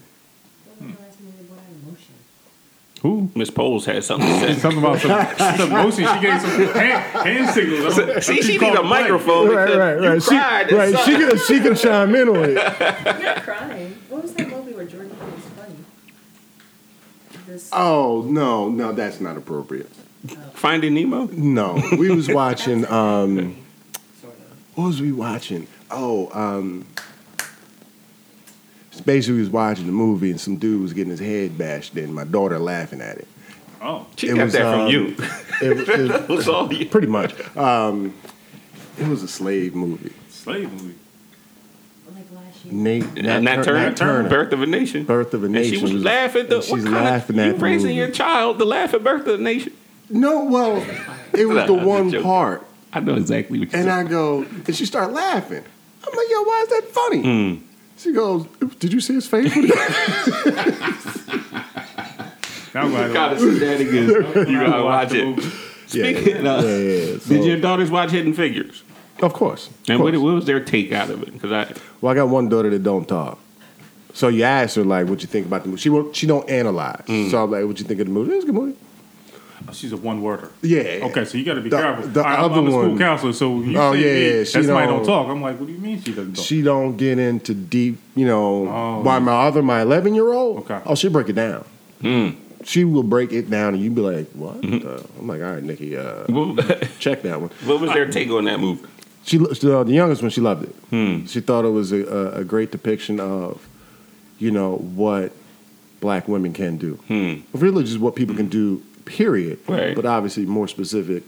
Who? Miss Poles had something to say. Something about some, some motion. She gave some hand, hand signals. I don't- See, I she keep need a calling microphone Right, because right, you right. She, cried. at right, she something. can she can chime in on it. I'm not crying. What was that movie where Jordan Peele was funny? This, Oh no, no, that's not appropriate. Finding Nemo. No, we was watching. Um, sort of. what was we watching? Oh, um, basically, was watching the movie, and some dude was getting his head bashed in. My daughter laughing at it. Oh, She It got was, that from um, you. It, was- it was all you. pretty much. Um, it was a slave movie. slave movie. Like last year. Nate, And that Tur- Turner, Nat Turner. Birth of a Nation. Birth of a And Nation. she was was- laughing. The, and she's laughing of, at you raising movie. your child to laugh at Birth of a Nation? No, well, it was the one part, I know exactly what you're and saying. I go, and she started laughing. I'm like, yo, why is that funny? Hmm. She goes, did you see his face? Now I'm glad Gotta sit down again. You gotta watch the it. movie. Speaking of, yeah, yeah. So, Did your daughters watch Hidden Figures? of course. of And what, course. what was their take out of it? Because I, Well, I got one daughter that don't talk. So you ask her like, what you think about the movie? She won't, she don't analyze. Hmm. So I'm like, what you think of the movie? It's a good movie. She's a one worder. Yeah. Okay, so you got to be The- careful. the I, I'm, other I'm a school one- counselor, so you Oh, say yeah, me, yeah, that she somebody don't- don't talk. I'm like, what do you mean she doesn't talk? She don't get into deep, you know. Oh. Why my other, my 11 year old? Okay. Oh, she break it down. Hmm. She will break it down, and you'd be like, "What?" Mm-hmm. Uh, I'm like, "All right, Nikki, uh, check that one." What was their take on that movie? She, uh, the youngest one, she loved it. Hmm. She thought it was a, a, a great depiction of, you know, what black women can do. Hmm. Really, just what people can do. Period. Right. But obviously, more specific,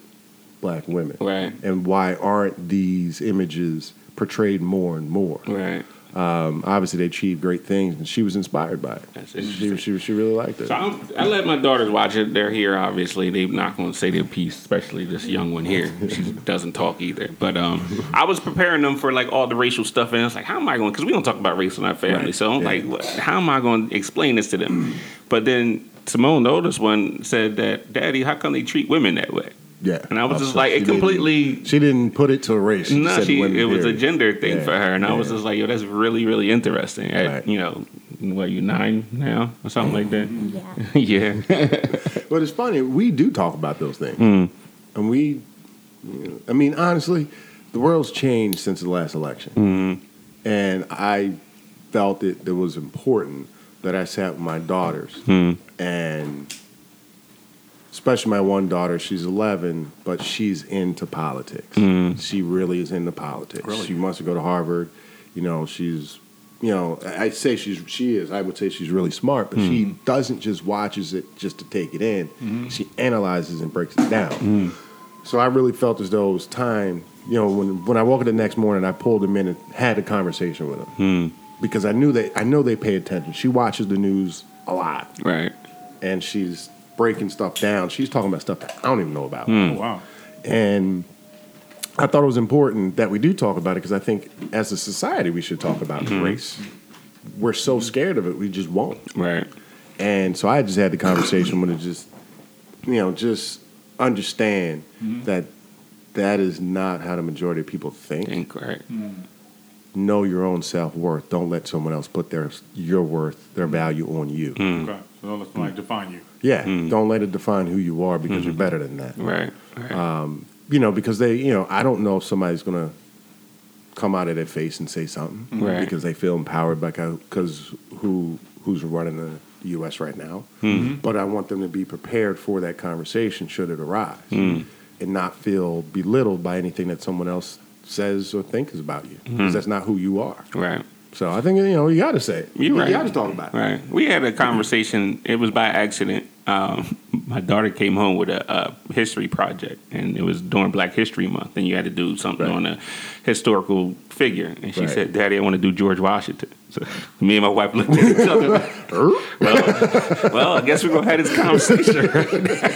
black women. Right. And why aren't these images portrayed more and more? Right. Um, obviously, they achieved great things, and she was inspired by it. She, she, she really liked it. so I'm, I let my daughters watch it. They're here, obviously. They're not going to say their piece, especially this young one here. She doesn't talk either. But um, I was preparing them for like all the racial stuff, and it's like, how am I going? Because we don't talk about race in our family, Right. so I'm Yeah. like, how am I going to explain this to them? But then Simone, the oldest one, said that, "Daddy, how come they treat women that way?" yeah. And I was Oh, just so like, she it didn't- completely. She didn't put it to a race. She No, said she, women, it was a gender thing Yeah. for her, and I was just like, "Yo, that's really, really interesting." At, Right. You know, what you nine now or something like that? Yeah. yeah. But it's funny, we do talk about those things. Mm. And we, I mean, honestly, the world's changed since the last election. Mm-hmm. And I felt it, it was important that I sat with my daughters. Mm. And especially my one daughter, she's 11, but she's into politics. Mm. She really is into politics. Really? She wants to go to Harvard. You know, she's, you know, I I say she's she is. I would say she's really smart, but she doesn't just watches it just to take it in. She analyzes and breaks it down. So I really felt as though it was time. You know, when when I woke up the next morning, I pulled them in and had a conversation with them because I knew they I know they pay attention. She watches the news a lot Right. and she's breaking stuff down. She's talking about stuff that I don't even know about. Hmm. Oh, wow. And I thought it was important that we do talk about it because I think as a society we should talk about mm-hmm. race. We're so mm-hmm. scared of it, we just won't. Right. And so I just had the conversation with her, just you know, just understand mm-hmm. that that is not how the majority of people think. Incorrect. Know your own self worth. Don't let someone else put their your worth, their value on you. Hmm. Okay. So don't let somebody hmm. define you. Yeah, hmm. don't let it define who you are because you're better than that. Right. Right. Um, you know, because they, you know, I don't know if somebody's gonna come out of their face and say something Right. because they feel empowered by because who who's running the U.S. right now. Mm-hmm. But I want them to be prepared for that conversation should it arise, and not feel belittled by anything that someone else says or thinks about you because that's not who you are. right. So I think you know you got to say it. You're you right. got to talk about it. Right. We had a conversation. It was by accident. Um, my daughter came home with a, a history project, and it was during Black History Month, and you had to do something Right. on a historical figure. And she Right. said, "Daddy, I want to do George Washington." So me and my wife looked at each other. like, well, well, I guess we're gonna have this conversation.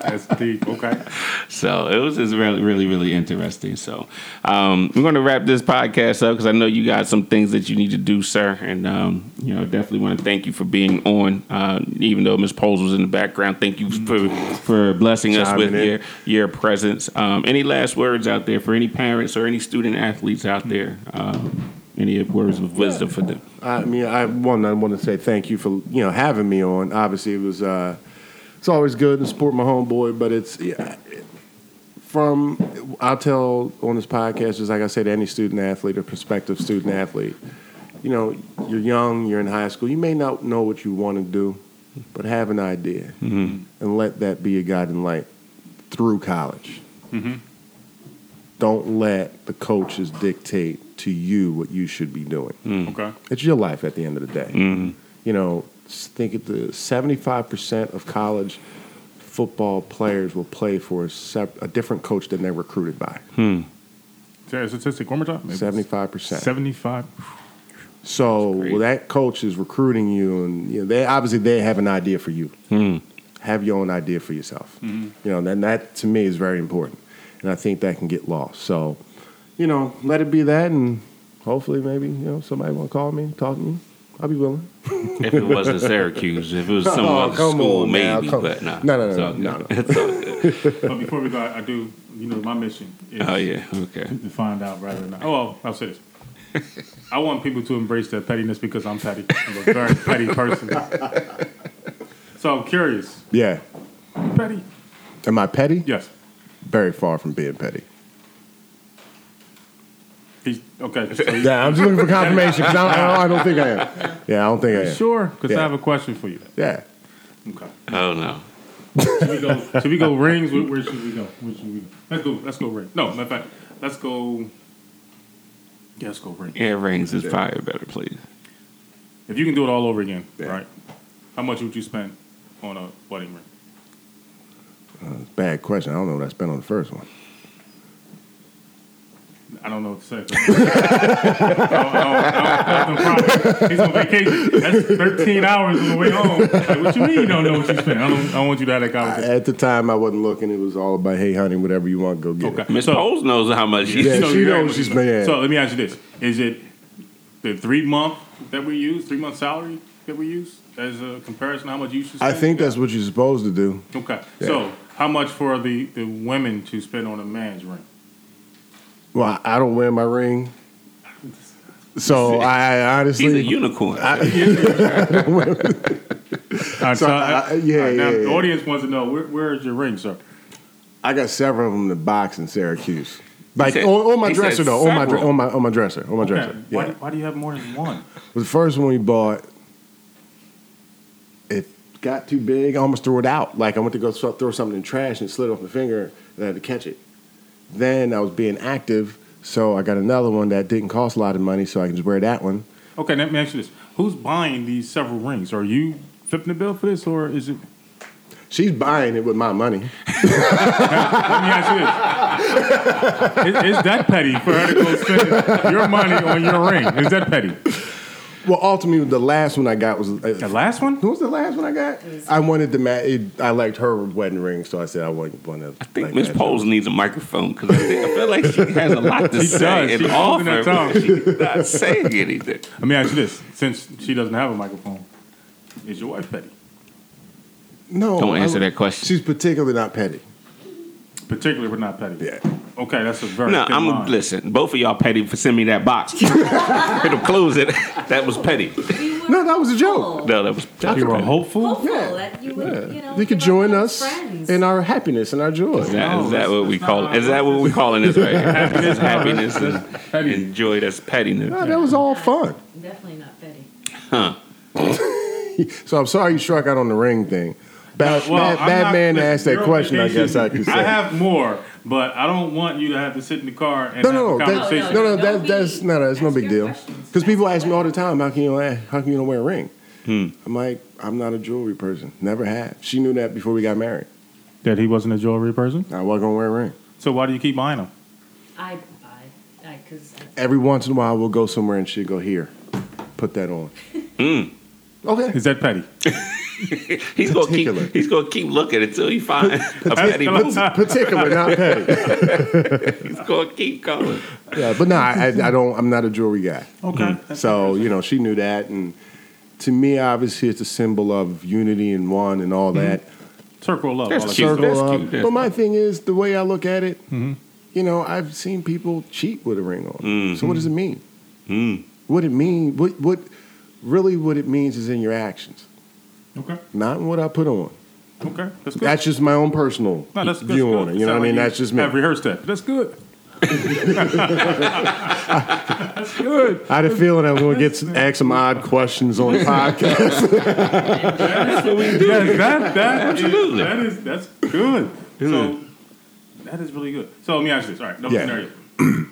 That's deep. Okay. So it was just really, really, really interesting. So um, we're going to wrap this podcast up because I know you got some things that you need to do, sir. And um, you know, definitely want to thank you for being on. Uh, even though Miss Poles was in the background, thank you for for blessing us Chiming with in. your your presence. Um, any last words out there for any parents or any student athletes out there? Um, any words of wisdom for them? I mean, I one, I want to say thank you for you know having me on. Obviously, it was uh, it's always good to support my homeboy, but it's yeah, from I'll tell on this podcast just like I say to any student athlete or prospective student athlete. You know, you're young, you're in high school, you may not know what you want to do, but have an idea mm-hmm. and let that be your guiding light through college. Mm-hmm. Don't let the coaches dictate to you what you should be doing. Mm. Okay. It's your life at the end of the day. Mm-hmm. You know, think of the seventy-five percent of college football players will play for a, sep- a different coach than they're recruited by. Hmm. Say a statistic one more time. Seventy-five percent. Seventy-five. So, well, that coach is recruiting you, and you know, they obviously they have an idea for you. Hmm. Have your own idea for yourself. Mm-hmm. You know, and that to me is very important, and I think that can get lost. So, you know, let it be that, and hopefully, maybe you know, somebody will call me, talk to me. I'll be willing. If it wasn't Syracuse, if it was some Oh, other come school, on now, maybe, come- but no. No, no, no, no, no. It's all good. But before we go, I I do. You know, my mission oh, is Oh yeah, okay. to find out rather than. Oh, well, I'll say this. I want people to embrace their pettiness because I'm petty. I'm a very petty person. So I'm curious. Yeah. Petty? Am I petty? Yes. Very far from being petty. He's okay. So you- Yeah, I'm just looking for confirmation because I, I, I don't think I am. Yeah, I don't think I am. Sure, because Yeah. I have a question for you. Yeah. Okay. Oh no. Should we go? Should we go rings? Where, where should we go? Where should we go? Let's go. Let's go ring. No, matter of fact, let's go. Yeah, let's go ring. Air rings is probably a better place. If you can do it all over again, Yeah. right? How much would you spend on a wedding ring? Uh, bad question. I don't know what I spent on the first one. I don't know what to say. I don't- I don't- I don't- I don't have no problem. He's on vacation. That's 13 hours on the way home. Like, what you mean you don't know what you spent? I don't, I don't want you to have that conversation. At the time, I wasn't looking. It was all about, hey, honey, whatever you want, go get it. Okay. Miss So- Poles knows how much she. Yeah, So she you're knows able she's to- been- So let me ask you this: Is it the three month that we use, three month salary that we use as a comparison? How much you should? spend? I think that's what you're supposed to do. okay. Yeah. So how much for the the women to spend on a man's ring? Well, I I don't wear my ring. So I, I honestly. He's a unicorn. All right, So, I- yeah, all right, now yeah, Now, the yeah. audience wants to know where, where is your ring, sir? I got several of them in the box in Syracuse. Like said- on, on my dresser though, on my on my on my dresser, on my Okay. dresser. Why, Yeah, do, why do you have more than one? the first one we bought, it got too big. I almost threw it out. Like I went to go throw throw something in trash and it slid off my finger, and I had to catch it. Then I was being active, so I got another one that didn't cost a lot of money, so I can just wear that one. Okay, let me ask you this: Who's buying these several rings? Are you flipping the bill for this, or is it? She's buying it with my money. Let me ask you this: is, is that petty for her to go spend your money on your ring? Is that petty? Well, ultimately, the last one I got was uh, The last one? Who was the last one I got? I wanted the mat. It, I liked her wedding ring, so I said I wanted one of. I think Miss Poles needs a microphone because I, I feel like she has a lot to She say does. and She's offer, holding her but tongue. she's not saying anything. Let me ask you this: Since she doesn't have a microphone, is your wife petty? No, Don't I- answer that question. She's particularly not petty. Particularly, but not petty. Yeah. Okay, that's a very. No, I'm line. listen. Both of y'all petty for sending me that box. It'll close it. That was petty. No, that was a joke. No, that was petty. You were hopeful. Hopeful Yeah. that you would, Yeah. you know, you could join us friends. in our happiness and our joy. Is that, No, is that what we call not it? Is that what we calling this right here? Happiness, happiness, petty. and enjoy. That's pettiness. No, that was all fun. Definitely not petty. Huh. So I'm sorry you struck out on the ring thing. Bad, Well, bad, bad not- man listen, asked that question. I guess I could say. I have more, but I don't want you to have to sit in the car and no, have no, a no, that, conversation. no, no, Don't that, be- that's no, no, that's no big deal. Because people ask me all the time, how can you, how can you don't wear a ring? Hmm. I'm like, I'm not a jewelry person. Never have. She knew that before we got married. That he wasn't a jewelry person. I wasn't gonna wear a ring. So why do you keep buying them? I buy, I, cause I, Every once in a while, we'll go somewhere and she'll go here, put that on. Hmm. Okay. Is that petty? He's gonna Particular. keep. He's gonna keep looking until he finds a petty move. Particular, not petty. He's gonna keep going. Yeah, but no, I, I, I don't. I'm not a jewelry guy. Okay. Hmm. So you know, she knew that, and to me, obviously, it's a symbol of unity and one and all mm-hmm. that. Circle love. That's all that cute. Circle That's up. cute. But my thing is, the way I look at it, mm-hmm. you know, I've seen people cheat with a ring on. Mm-hmm. So what does it mean? What it mean? What what really what it means is in your actions, stuff. Okay. not what I put on. Okay. That's good. That's just my own personal no, that's, that's view good. on it. You know what I mean? That's just me. Have rehearsed that. That's good. that's good. I had a feeling I was going to get some, ask some odd questions on the podcast. That's what we Yes, that, that Absolutely. Is, that is that's good. So that is really good. So let me ask you this. All right, another Yeah. scenario.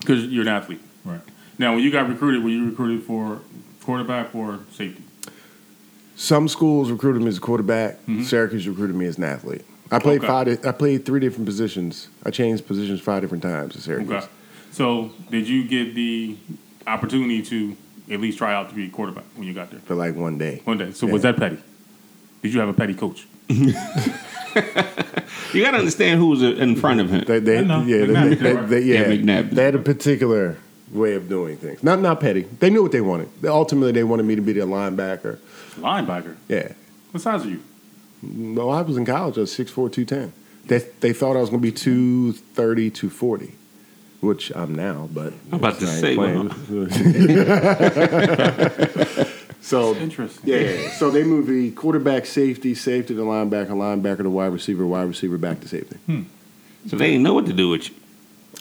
Because you're an athlete, right? Now, when you got recruited, were you recruited for quarterback or safety? Some schools recruited me as a quarterback. Mm-hmm. Syracuse recruited me as an athlete. I played Okay. five. I played three different positions. I changed positions five different times at Syracuse. Okay. So did you get the opportunity to at least try out to be a quarterback when you got there For like one day. one day? So was that petty? Did you have a petty coach? You gotta understand who was in front of him. They, they, yeah, McNabb, they, right? they- yeah, Yeah, McNabb. they had a particular way of doing things. Not not petty. They knew what they wanted. Ultimately, they wanted me to be the linebacker. Linebacker. Yeah. What size are you? Well, I was in college. I was 6'4", 210. They they thought I was going to be 230, 240, which I'm now. But I'm about to I say, playing. so Interesting. yeah, yeah. So they move the quarterback, safety, safety to linebacker, linebacker to wide receiver, wide receiver back to safety. So they didn't know what to do with you.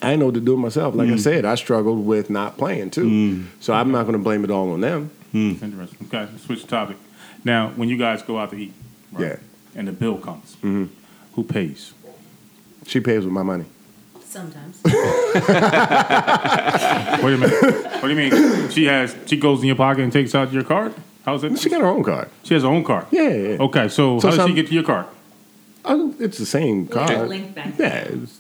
I didn't know what to do with myself. Like I said, I struggled with not playing too. Mm. So I'm not going to blame it all on them. Interesting. Okay, switch topic. Now, when you guys go out to eat, right, Yeah. and the bill comes, Mm-hmm. who pays? She pays with my money. sometimes. Wait a minute. what do you mean? She has she goes in your pocket and takes out your card? How's it? She got her own card. She has her own card. Yeah, yeah. yeah. Okay, so, So how does she get to your card? Uh, It's the same Yeah, card. link back. Yeah, it's-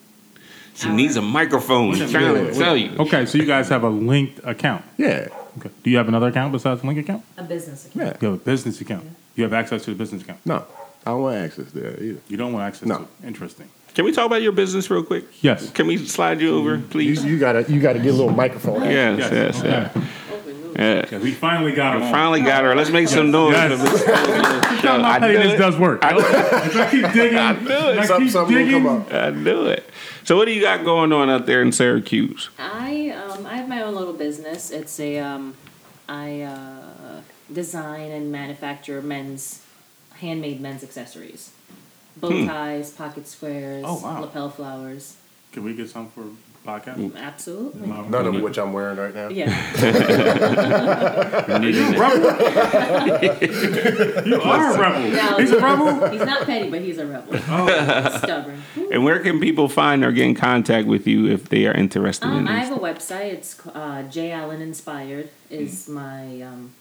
She needs a microphone. She's trying to tell you. Okay, so you guys have a linked account. yeah, Okay. Do you have another account besides the link account? A business account. yeah. You have a business account. You have access to the business account. No, I don't want access there either. You don't want access No. to it. Interesting. Can we talk about your business real quick? Yes. Can we slide you over, please? you gotta you gotta get a little microphone. Yes, Yes, yes, okay. yes. Yeah. Yeah, we finally got him on. Finally got her. Let's make some noise. Yes. for this- I knew pettiness it. does work. I knew If I keep digging, I knew it. I Some- keep something will digging, come up. I knew it. So what do you got going on out there in Syracuse? I um, I have my own little business. It's a um, I uh, design and manufacture men's handmade men's accessories, bow ties, pocket squares, Oh, wow. lapel flowers. Can we get some for podcast? Mm. Absolutely. None of which I'm wearing right now. Yeah. You are a rebel. No, He's a rebel. He's not petty, but he's a rebel. Oh. Stubborn. And where can people find or get in contact with you if they are interested Um, in I have a website. It's uh, J Allen Inspired. Is Hmm. my um,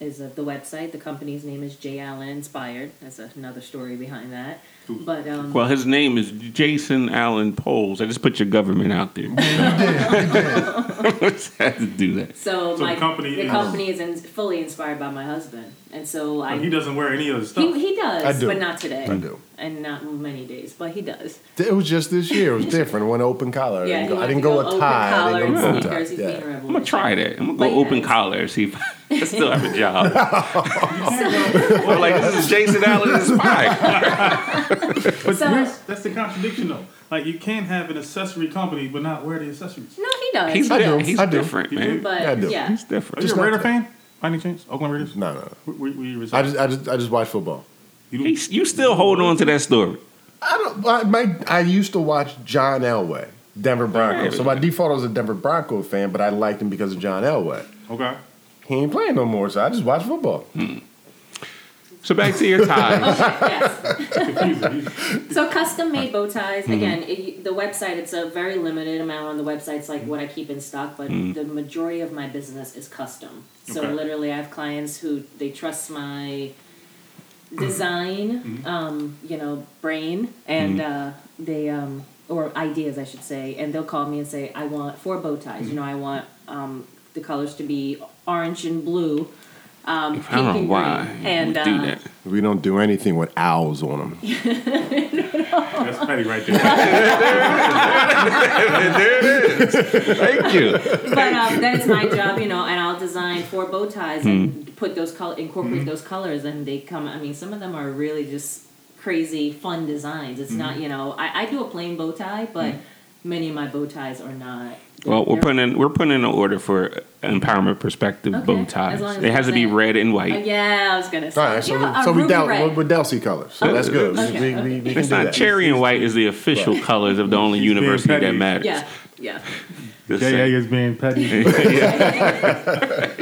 is uh, the website. The company's name is J Allen Inspired. There's another story behind that. But um, Well, his name is Jason Allen Poles. I just put your government out there. had to do that. So, So my the company the is- company is in, fully inspired by my husband, and so I But he doesn't wear any of the stuff. he, he does, I do. but not today. I do. And not many days, but he does. It was just this year. It was different. I went open collar. I Yeah, didn't go, I didn't go go a tie. I collar didn't and go bow tie. sneakers. He's Yeah. being a rebel. I'm gonna try that. I'm gonna But go open yes. collar see if I still have a job. well, like this is Jason Allen inspired. But So- here's, that's the contradiction, though. Like you can't have an accessory company but not wear the accessories. No, he does. He's I do. he's I different, do? man. but Yeah, I do. yeah, He's different. Are you Just a not Raider that. fan? By any chance? Oakland Raiders? No, no. no. Where, where, where I just, I just, I just watch football. You don't, He's, you still hold on to that story. I don't. I, my, I used to watch John Elway, Denver Broncos. So by default, I was a Denver Bronco fan, but I liked him because of John Elway. okay. He ain't playing no more, so I just watch football. So back to your ties. yes. so custom made bow ties. Again, it, the website it's a very limited amount on the website. It's like what I keep in stock, but mm-hmm. the majority of my business is custom. So Okay. literally, I have clients who they trust my design, um, you know, brain, and uh, they um, or ideas, I should say, and they'll call me and say, "I want four bow ties. You know, I want um, the colors to be orange and blue." Um, I don't know why green. you And would do uh, that. We don't do anything with owls on them. That's petty right there. There it is. Thank you. but um, that's my job, you know, and I'll design four bow ties and put those color, incorporate those colors, and they come. I mean, some of them are really just crazy, fun designs. It's not, you know, I, I do a plain bow tie, but many of my bow ties are not. Well, we're putting in, we're putting in an order for empowerment perspective Okay, bow ties. long as It has to be red and Uh, white. yeah, I was gonna say. All right, so, yeah, so a we're, dealt red. with Delcy colors. So that's good. Okay, we, we, okay. we can It's not that. cherry and white is the official colors of the only He's university that matters. Yeah, yeah. Just J.A. is being petty.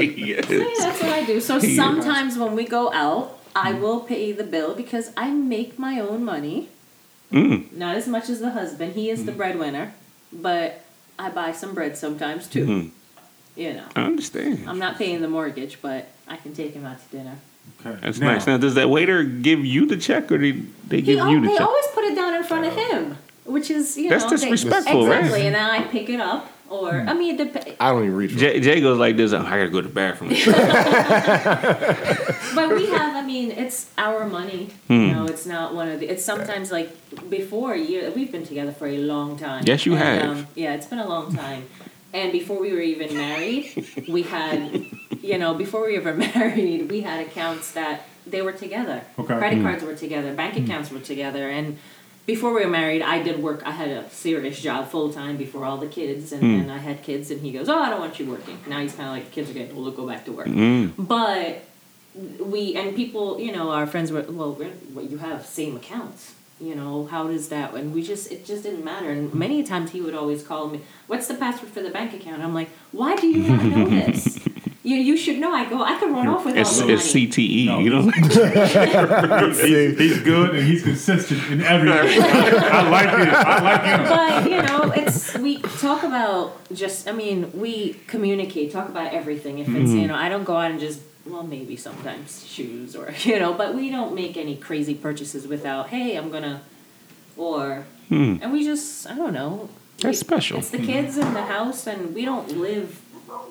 Yes. So, yeah, that's what I do. So sometimes when we go out, I will pay the bill because I make my own money. Mm. Not as much as the husband. He is the breadwinner, but I buy some bread sometimes too. Mhm. You know, I understand. I'm not paying the mortgage, but I can take him out to dinner. Okay. That's Now, nice. Now, does that waiter give you the check or they, they give al- you the they check? They always put it down in front of him, which is you That's know they- disrespectful, right? exactly. And then I pick it up, or I mean, it dep- I don't even read. Jay, Jay goes like this. I gotta go to the bathroom. But we have, I mean, it's our money. Hmm. You know, it's not one of the. It's sometimes like before a year. We've been together for a long time. Yes, you And, have. Um, yeah, it's been a long time. And before we were even married, we had, you know, before we were married, we had accounts that they were together. Okay. Credit Hmm. cards were together. Bank accounts were together. And before we were married, I did work. I had a serious job full time before all the kids, and Hmm. then I had kids. And he goes, "Oh, I don't want you working." Now he's kind of like, kids are getting older. Go back to work." Mm. But we and people, you know, our friends were well. We're, well, you have same accounts. You know, how does that? And we just it just didn't matter. And many times he would always call me, "What's the password for the bank account?" I'm like, "Why do you not know this? you you should know." I go, "I could run off with It's, all the it's money." CTE. No. You know. he's, he's good and he's consistent in everything. I, I like it. I like him. but you know, it's we talk about just. I mean, we communicate, talk about everything. If it's you know, I don't go out and just. Well, maybe sometimes shoes or you know, but we don't make any crazy purchases without. Hey, I'm gonna, or Hmm. and we just. I don't know. That's We- special. It's the kids in the house, and we don't live.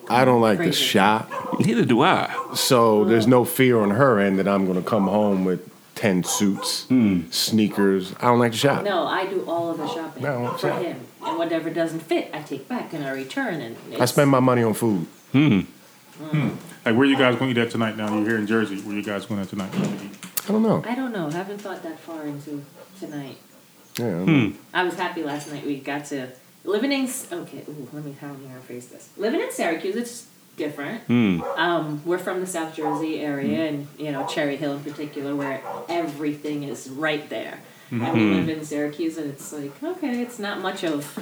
I don't like to Crazy. shop, Neither do I. so there's no fear on her end that I'm going to come home with ten suits, hmm. sneakers. I don't like to shop. No, I do all of the shopping No, for yeah. him, and whatever doesn't fit, I take back and I return. And I it's- spend my money on food. Hmm. Hmm. Like, where you guys going to eat at tonight now? You're here in Jersey. Where you guys going at tonight? I don't know. I don't know. I Haven't thought that far into tonight. Yeah, Hmm. I was happy last night. We got to living in. Okay, ooh, let me how am I gonna phrase this? Living in Syracuse, it's different. Hmm. Um, we're from the South Jersey area, and you know Cherry Hill in particular, where everything is right there. And we live in Syracuse, and it's like okay, it's not much of,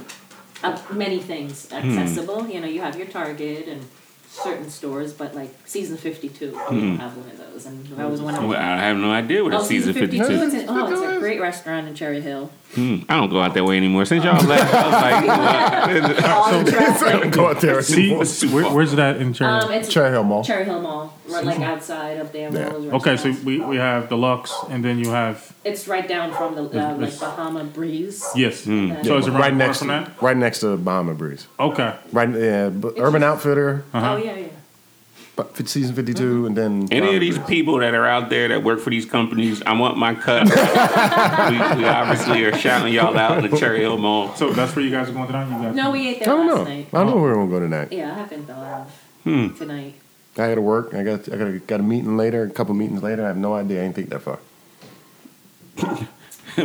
of many things accessible. You know, you have your Target and certain stores, but like Season Fifty Two, we don't have one of those, and that was one of. Well, I have no idea what a Oh, season 52. It's a, oh, it's a great restaurant in Cherry Hill. Hmm. I don't go out that way anymore. Since y'all left, I was like, All the traffic. Go out there. See, where, where's that in Cherry? Um, it's Cherry Hill Mall. Cherry Hill Mall, right, like outside of there. Yeah. One of those okay, so we, we have Deluxe, and then you have, it's right down from the uh, like it's- Bahama Breeze. yes. Yeah. So it's around Right the corner next, from to, that? right next to Bahama Breeze. Okay. Right, yeah, but Urban Outfitter, Uh-huh. Oh yeah, yeah. But for season fifty-two, and then Any of these people that are out there that work for these companies, I want my cut. we, we obviously are shouting y'all out in the Cherry Hill Mall. So that's where you guys are going tonight? You guys? No, we ate I there don't last know. night. I don't know where we're gonna go tonight. Yeah, I haven't thought of Hmm. tonight. I got to work. I got I got a, got a meeting later. A couple meetings later. I have no idea. I ain't think that far.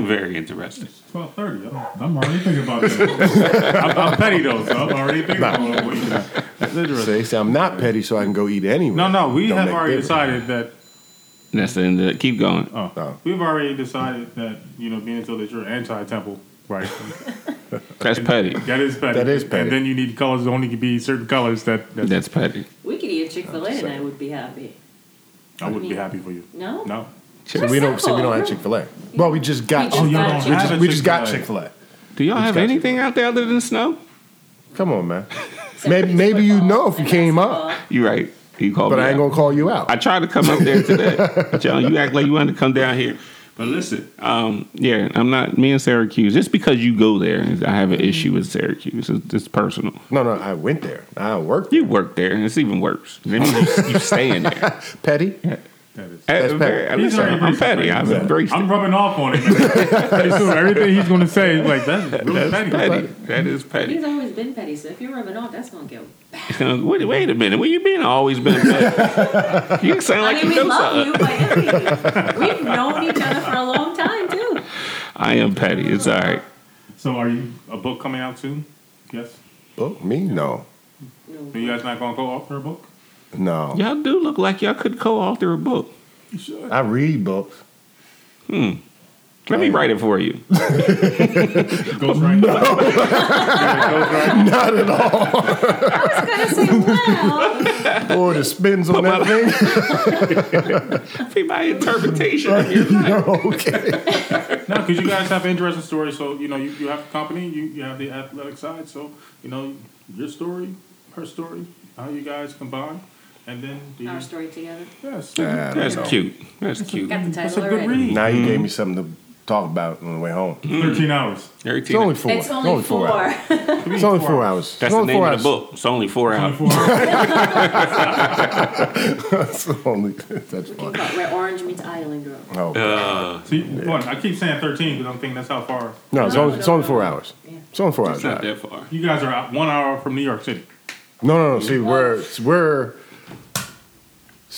Very interesting. Twelve thirty. I'm already thinking about that. I'm, I'm petty though, so I'm already thinking about what you That's interesting. So they say I'm not petty, so I can go eat anywhere. No, no, we Don't have already decided that. That's the end of it. Keep going. Oh, Oh. we've already decided that you know, being until that you're anti-temple, right? That's petty. that is petty. That is petty. And then you need colors. Only can be certain colors that, that That's petty. We could eat a Chick Fil A, and I would be happy. I wouldn't be happy for you. No. No. So we don't. So we don't have Chick Fil A. Well, we just got. We just Oh, y'all got don't Chick- we have just, a we just got Chick Chick-fil-A. Do y'all have got anything out there other than snow? Come on, man. Maybe maybe you know if you came up. You right. You called but me I ain't out. gonna call you out. I tried to come up there today. John, you act like you wanted to come down here. But listen, um, yeah, I'm not me and Syracuse. Just because you go there, I have an issue with Syracuse. It's, it's personal. No, no, I went there. I worked. You work there, and it's even worse. That means you, you staying there. Petty. That is. That's Uh, petty. very- He's listen, I'm petty. it. I've embraced I'm it. rubbing off on him. Pretty everything he's going to say is like that's really That's petty. petty. That is petty. He's always been petty, so if you're rubbing off, that's gonna go. wait, wait a minute. Where you been? Always been petty. You sound like I mean, you we know love something. you, but we've known each other for a long time too. I am petty. It's all right. So, are you a book coming out soon? Yes. Book me? No, So you guys not going to go author a book? No. Y'all do look like y'all could co-author a book. You should. I read books. Hmm. Let me write it for you. Ghost right. Not at all. I was gonna say, well, Or the spins on that thing. Be my interpretation. No, okay. No, because you guys have interesting stories. So you know, you, you have the company, you, you have the athletic side. So you know, your story, her story, how you guys combine, and then the our story together. yes, That's cute. That's cute. Got the that's title a good already. read. Now you gave me something to talk about on the way home. Thirteen hours. It's only four. It's only four. hours. It's only four hours. That's it's the only name four of hours. the book. It's only four hours. Four hours. It's only, that's You fine. can call it where orange meets island girl. Oh. Uh, See, one, I keep saying thirteen because I'm thinking that's how far no, it's No, only, it's only four hours. Yeah. It's only four hours. it's not drive. that far. you guys are out one hour from New York City. No, no, no. See, we're we're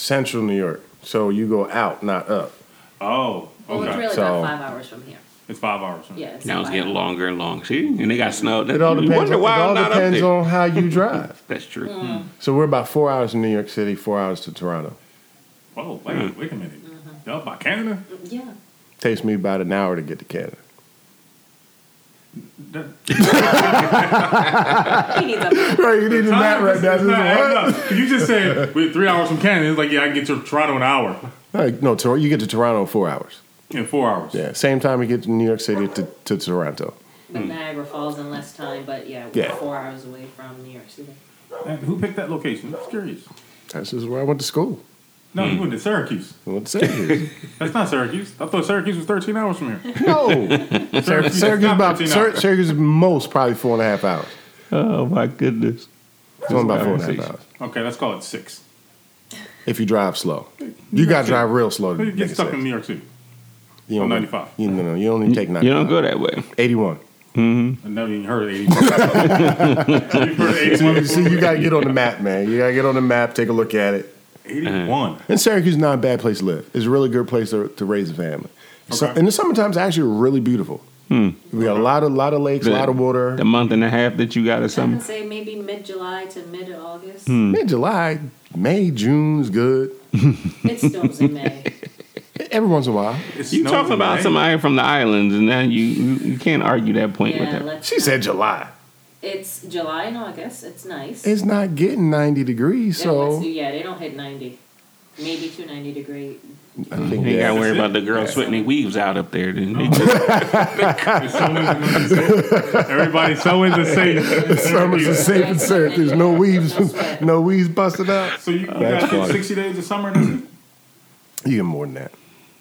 central New York, so you go out, not up. Oh, Well, it's okay. really So- about five hours from here. It's five hours. huh? Yeah. It's Now it's getting hours. longer and longer. See, and they got snow. It all depends. On, it all depends on how you drive. That's true. Mm. so we're about four hours in New York City, four hours to Toronto. Whoa, wait, Mm. wait a minute. Y'all by Canada? Yeah. Takes me about an hour to get to Canada. That, He needs a Right, you need a map right now. It's not adding. You just said we're three hours from Canada. It's like yeah, I can get to Toronto in an hour. Like, no, Tor- you get to Toronto in four hours. In four hours. Yeah, same time you get to New York City to, to Toronto. but Niagara Falls in less time. But yeah, we're. Yeah. four hours away from New York City. And who picked that location? I'm curious. That's just where I went to school. No, Hmm. you went to Syracuse. I went to Syracuse. That's not Syracuse. I thought Syracuse was 13 hours from here. no, Syracuse, Syracuse is about 13 Syr- hours. Syracuse is most probably four and a half hours. Oh my goodness. It's only about four and a half hours Okay, let's call it six. if you drive slow. You got to drive real slow to But you make get it stuck in sense. New York City. You on don't- 95. You, no, no, you only take 95. You don't go that way. 81. I never even heard of 81. You've heard of 81 See, you got to get on the map, man. You got to get on the map, take a look at it. 81. And Syracuse is not a bad place to live. It's a really good place to, to raise a family. So, Okay. in the summertime, it's actually really beautiful. We got a lot of lot of lakes, a lot of water. The month and a half that you got or I can something. say maybe mid July to mid August. Hmm. Mid July, May, June's good. It snows in May. Every once in a while. It You snows talking in about May. somebody from the islands, and then you you, you can't argue that point with Yeah, that. let's She said July. It's July and August. It's nice. It's not getting 90 degrees, so yeah, they don't hit ninety. Maybe to ninety degree. I think You got to worry about the girls sweating their weaves out up there. Then they It's so into the- so into safe. Summer's a safe and Syracuse. No weaves, no weaves busted out. So you, you That's guys get funny. 60 days of summer and it? You get more than that.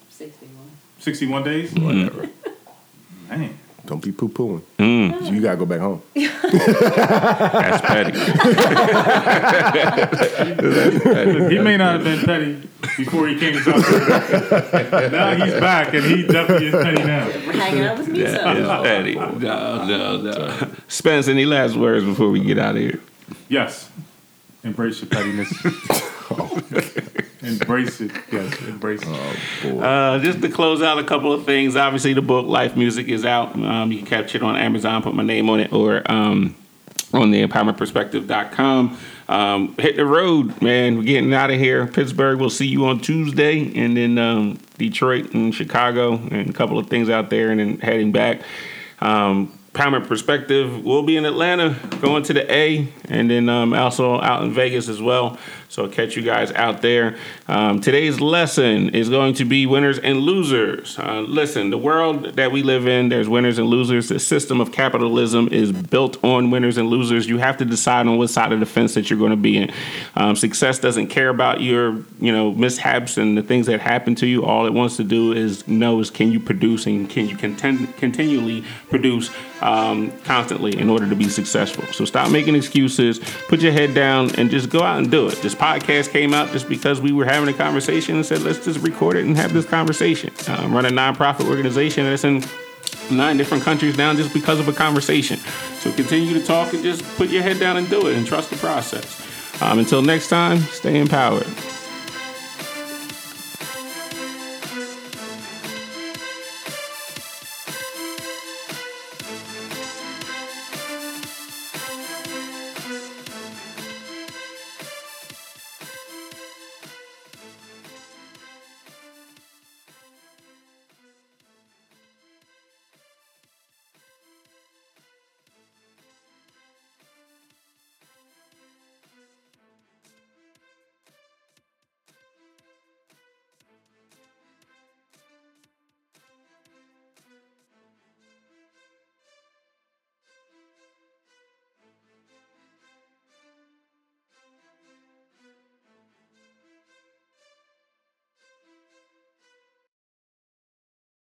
Sixty one. 61 days? Mm-hmm. Whatever. Man. Don't be poo pooing. Mm, You gotta go back home. that's petty. He may not have been petty before he came to South Carolina. now he's back and he definitely is petty now. We're hanging out with me, That so is petty. No, no, no. Spence, any last words before we get out of here? Yes. Embrace your pettiness. embrace it. Yes, embrace it. Uh, just to close out a couple of things. Obviously, the book Life Music is out. Um, you can catch it on Amazon. Put my name on it, or um, on the empowermentperspective.com. Um, hit the road, man. We're getting out of here. Pittsburgh. We'll see you on Tuesday, and then um, Detroit and Chicago, and a couple of things out there, and then heading back. Um, Empowerment Perspective. We'll be in Atlanta, going to the A, and then um, also out in Vegas as well. So I'll catch you guys out there. Um, today's lesson is going to be winners and losers. Uh, listen, the world that we live in, there's winners and losers. The system of capitalism is built on winners and losers. You have to decide on what side of the fence that you're going to be in. Um, success doesn't care about your, you know, mishaps and the things that happen to you. All it wants to do is knows can you produce and can you continually produce um, constantly in order to be successful. So stop making excuses. Put your head down and just go out and do it. This podcast came out just because we were having a conversation and said let's just record it and have this conversation. Um, run a nonprofit organization that's in nine different countries now just because of a conversation. So continue to talk and just put your head down and do it and trust the process. Um, until next time, stay empowered.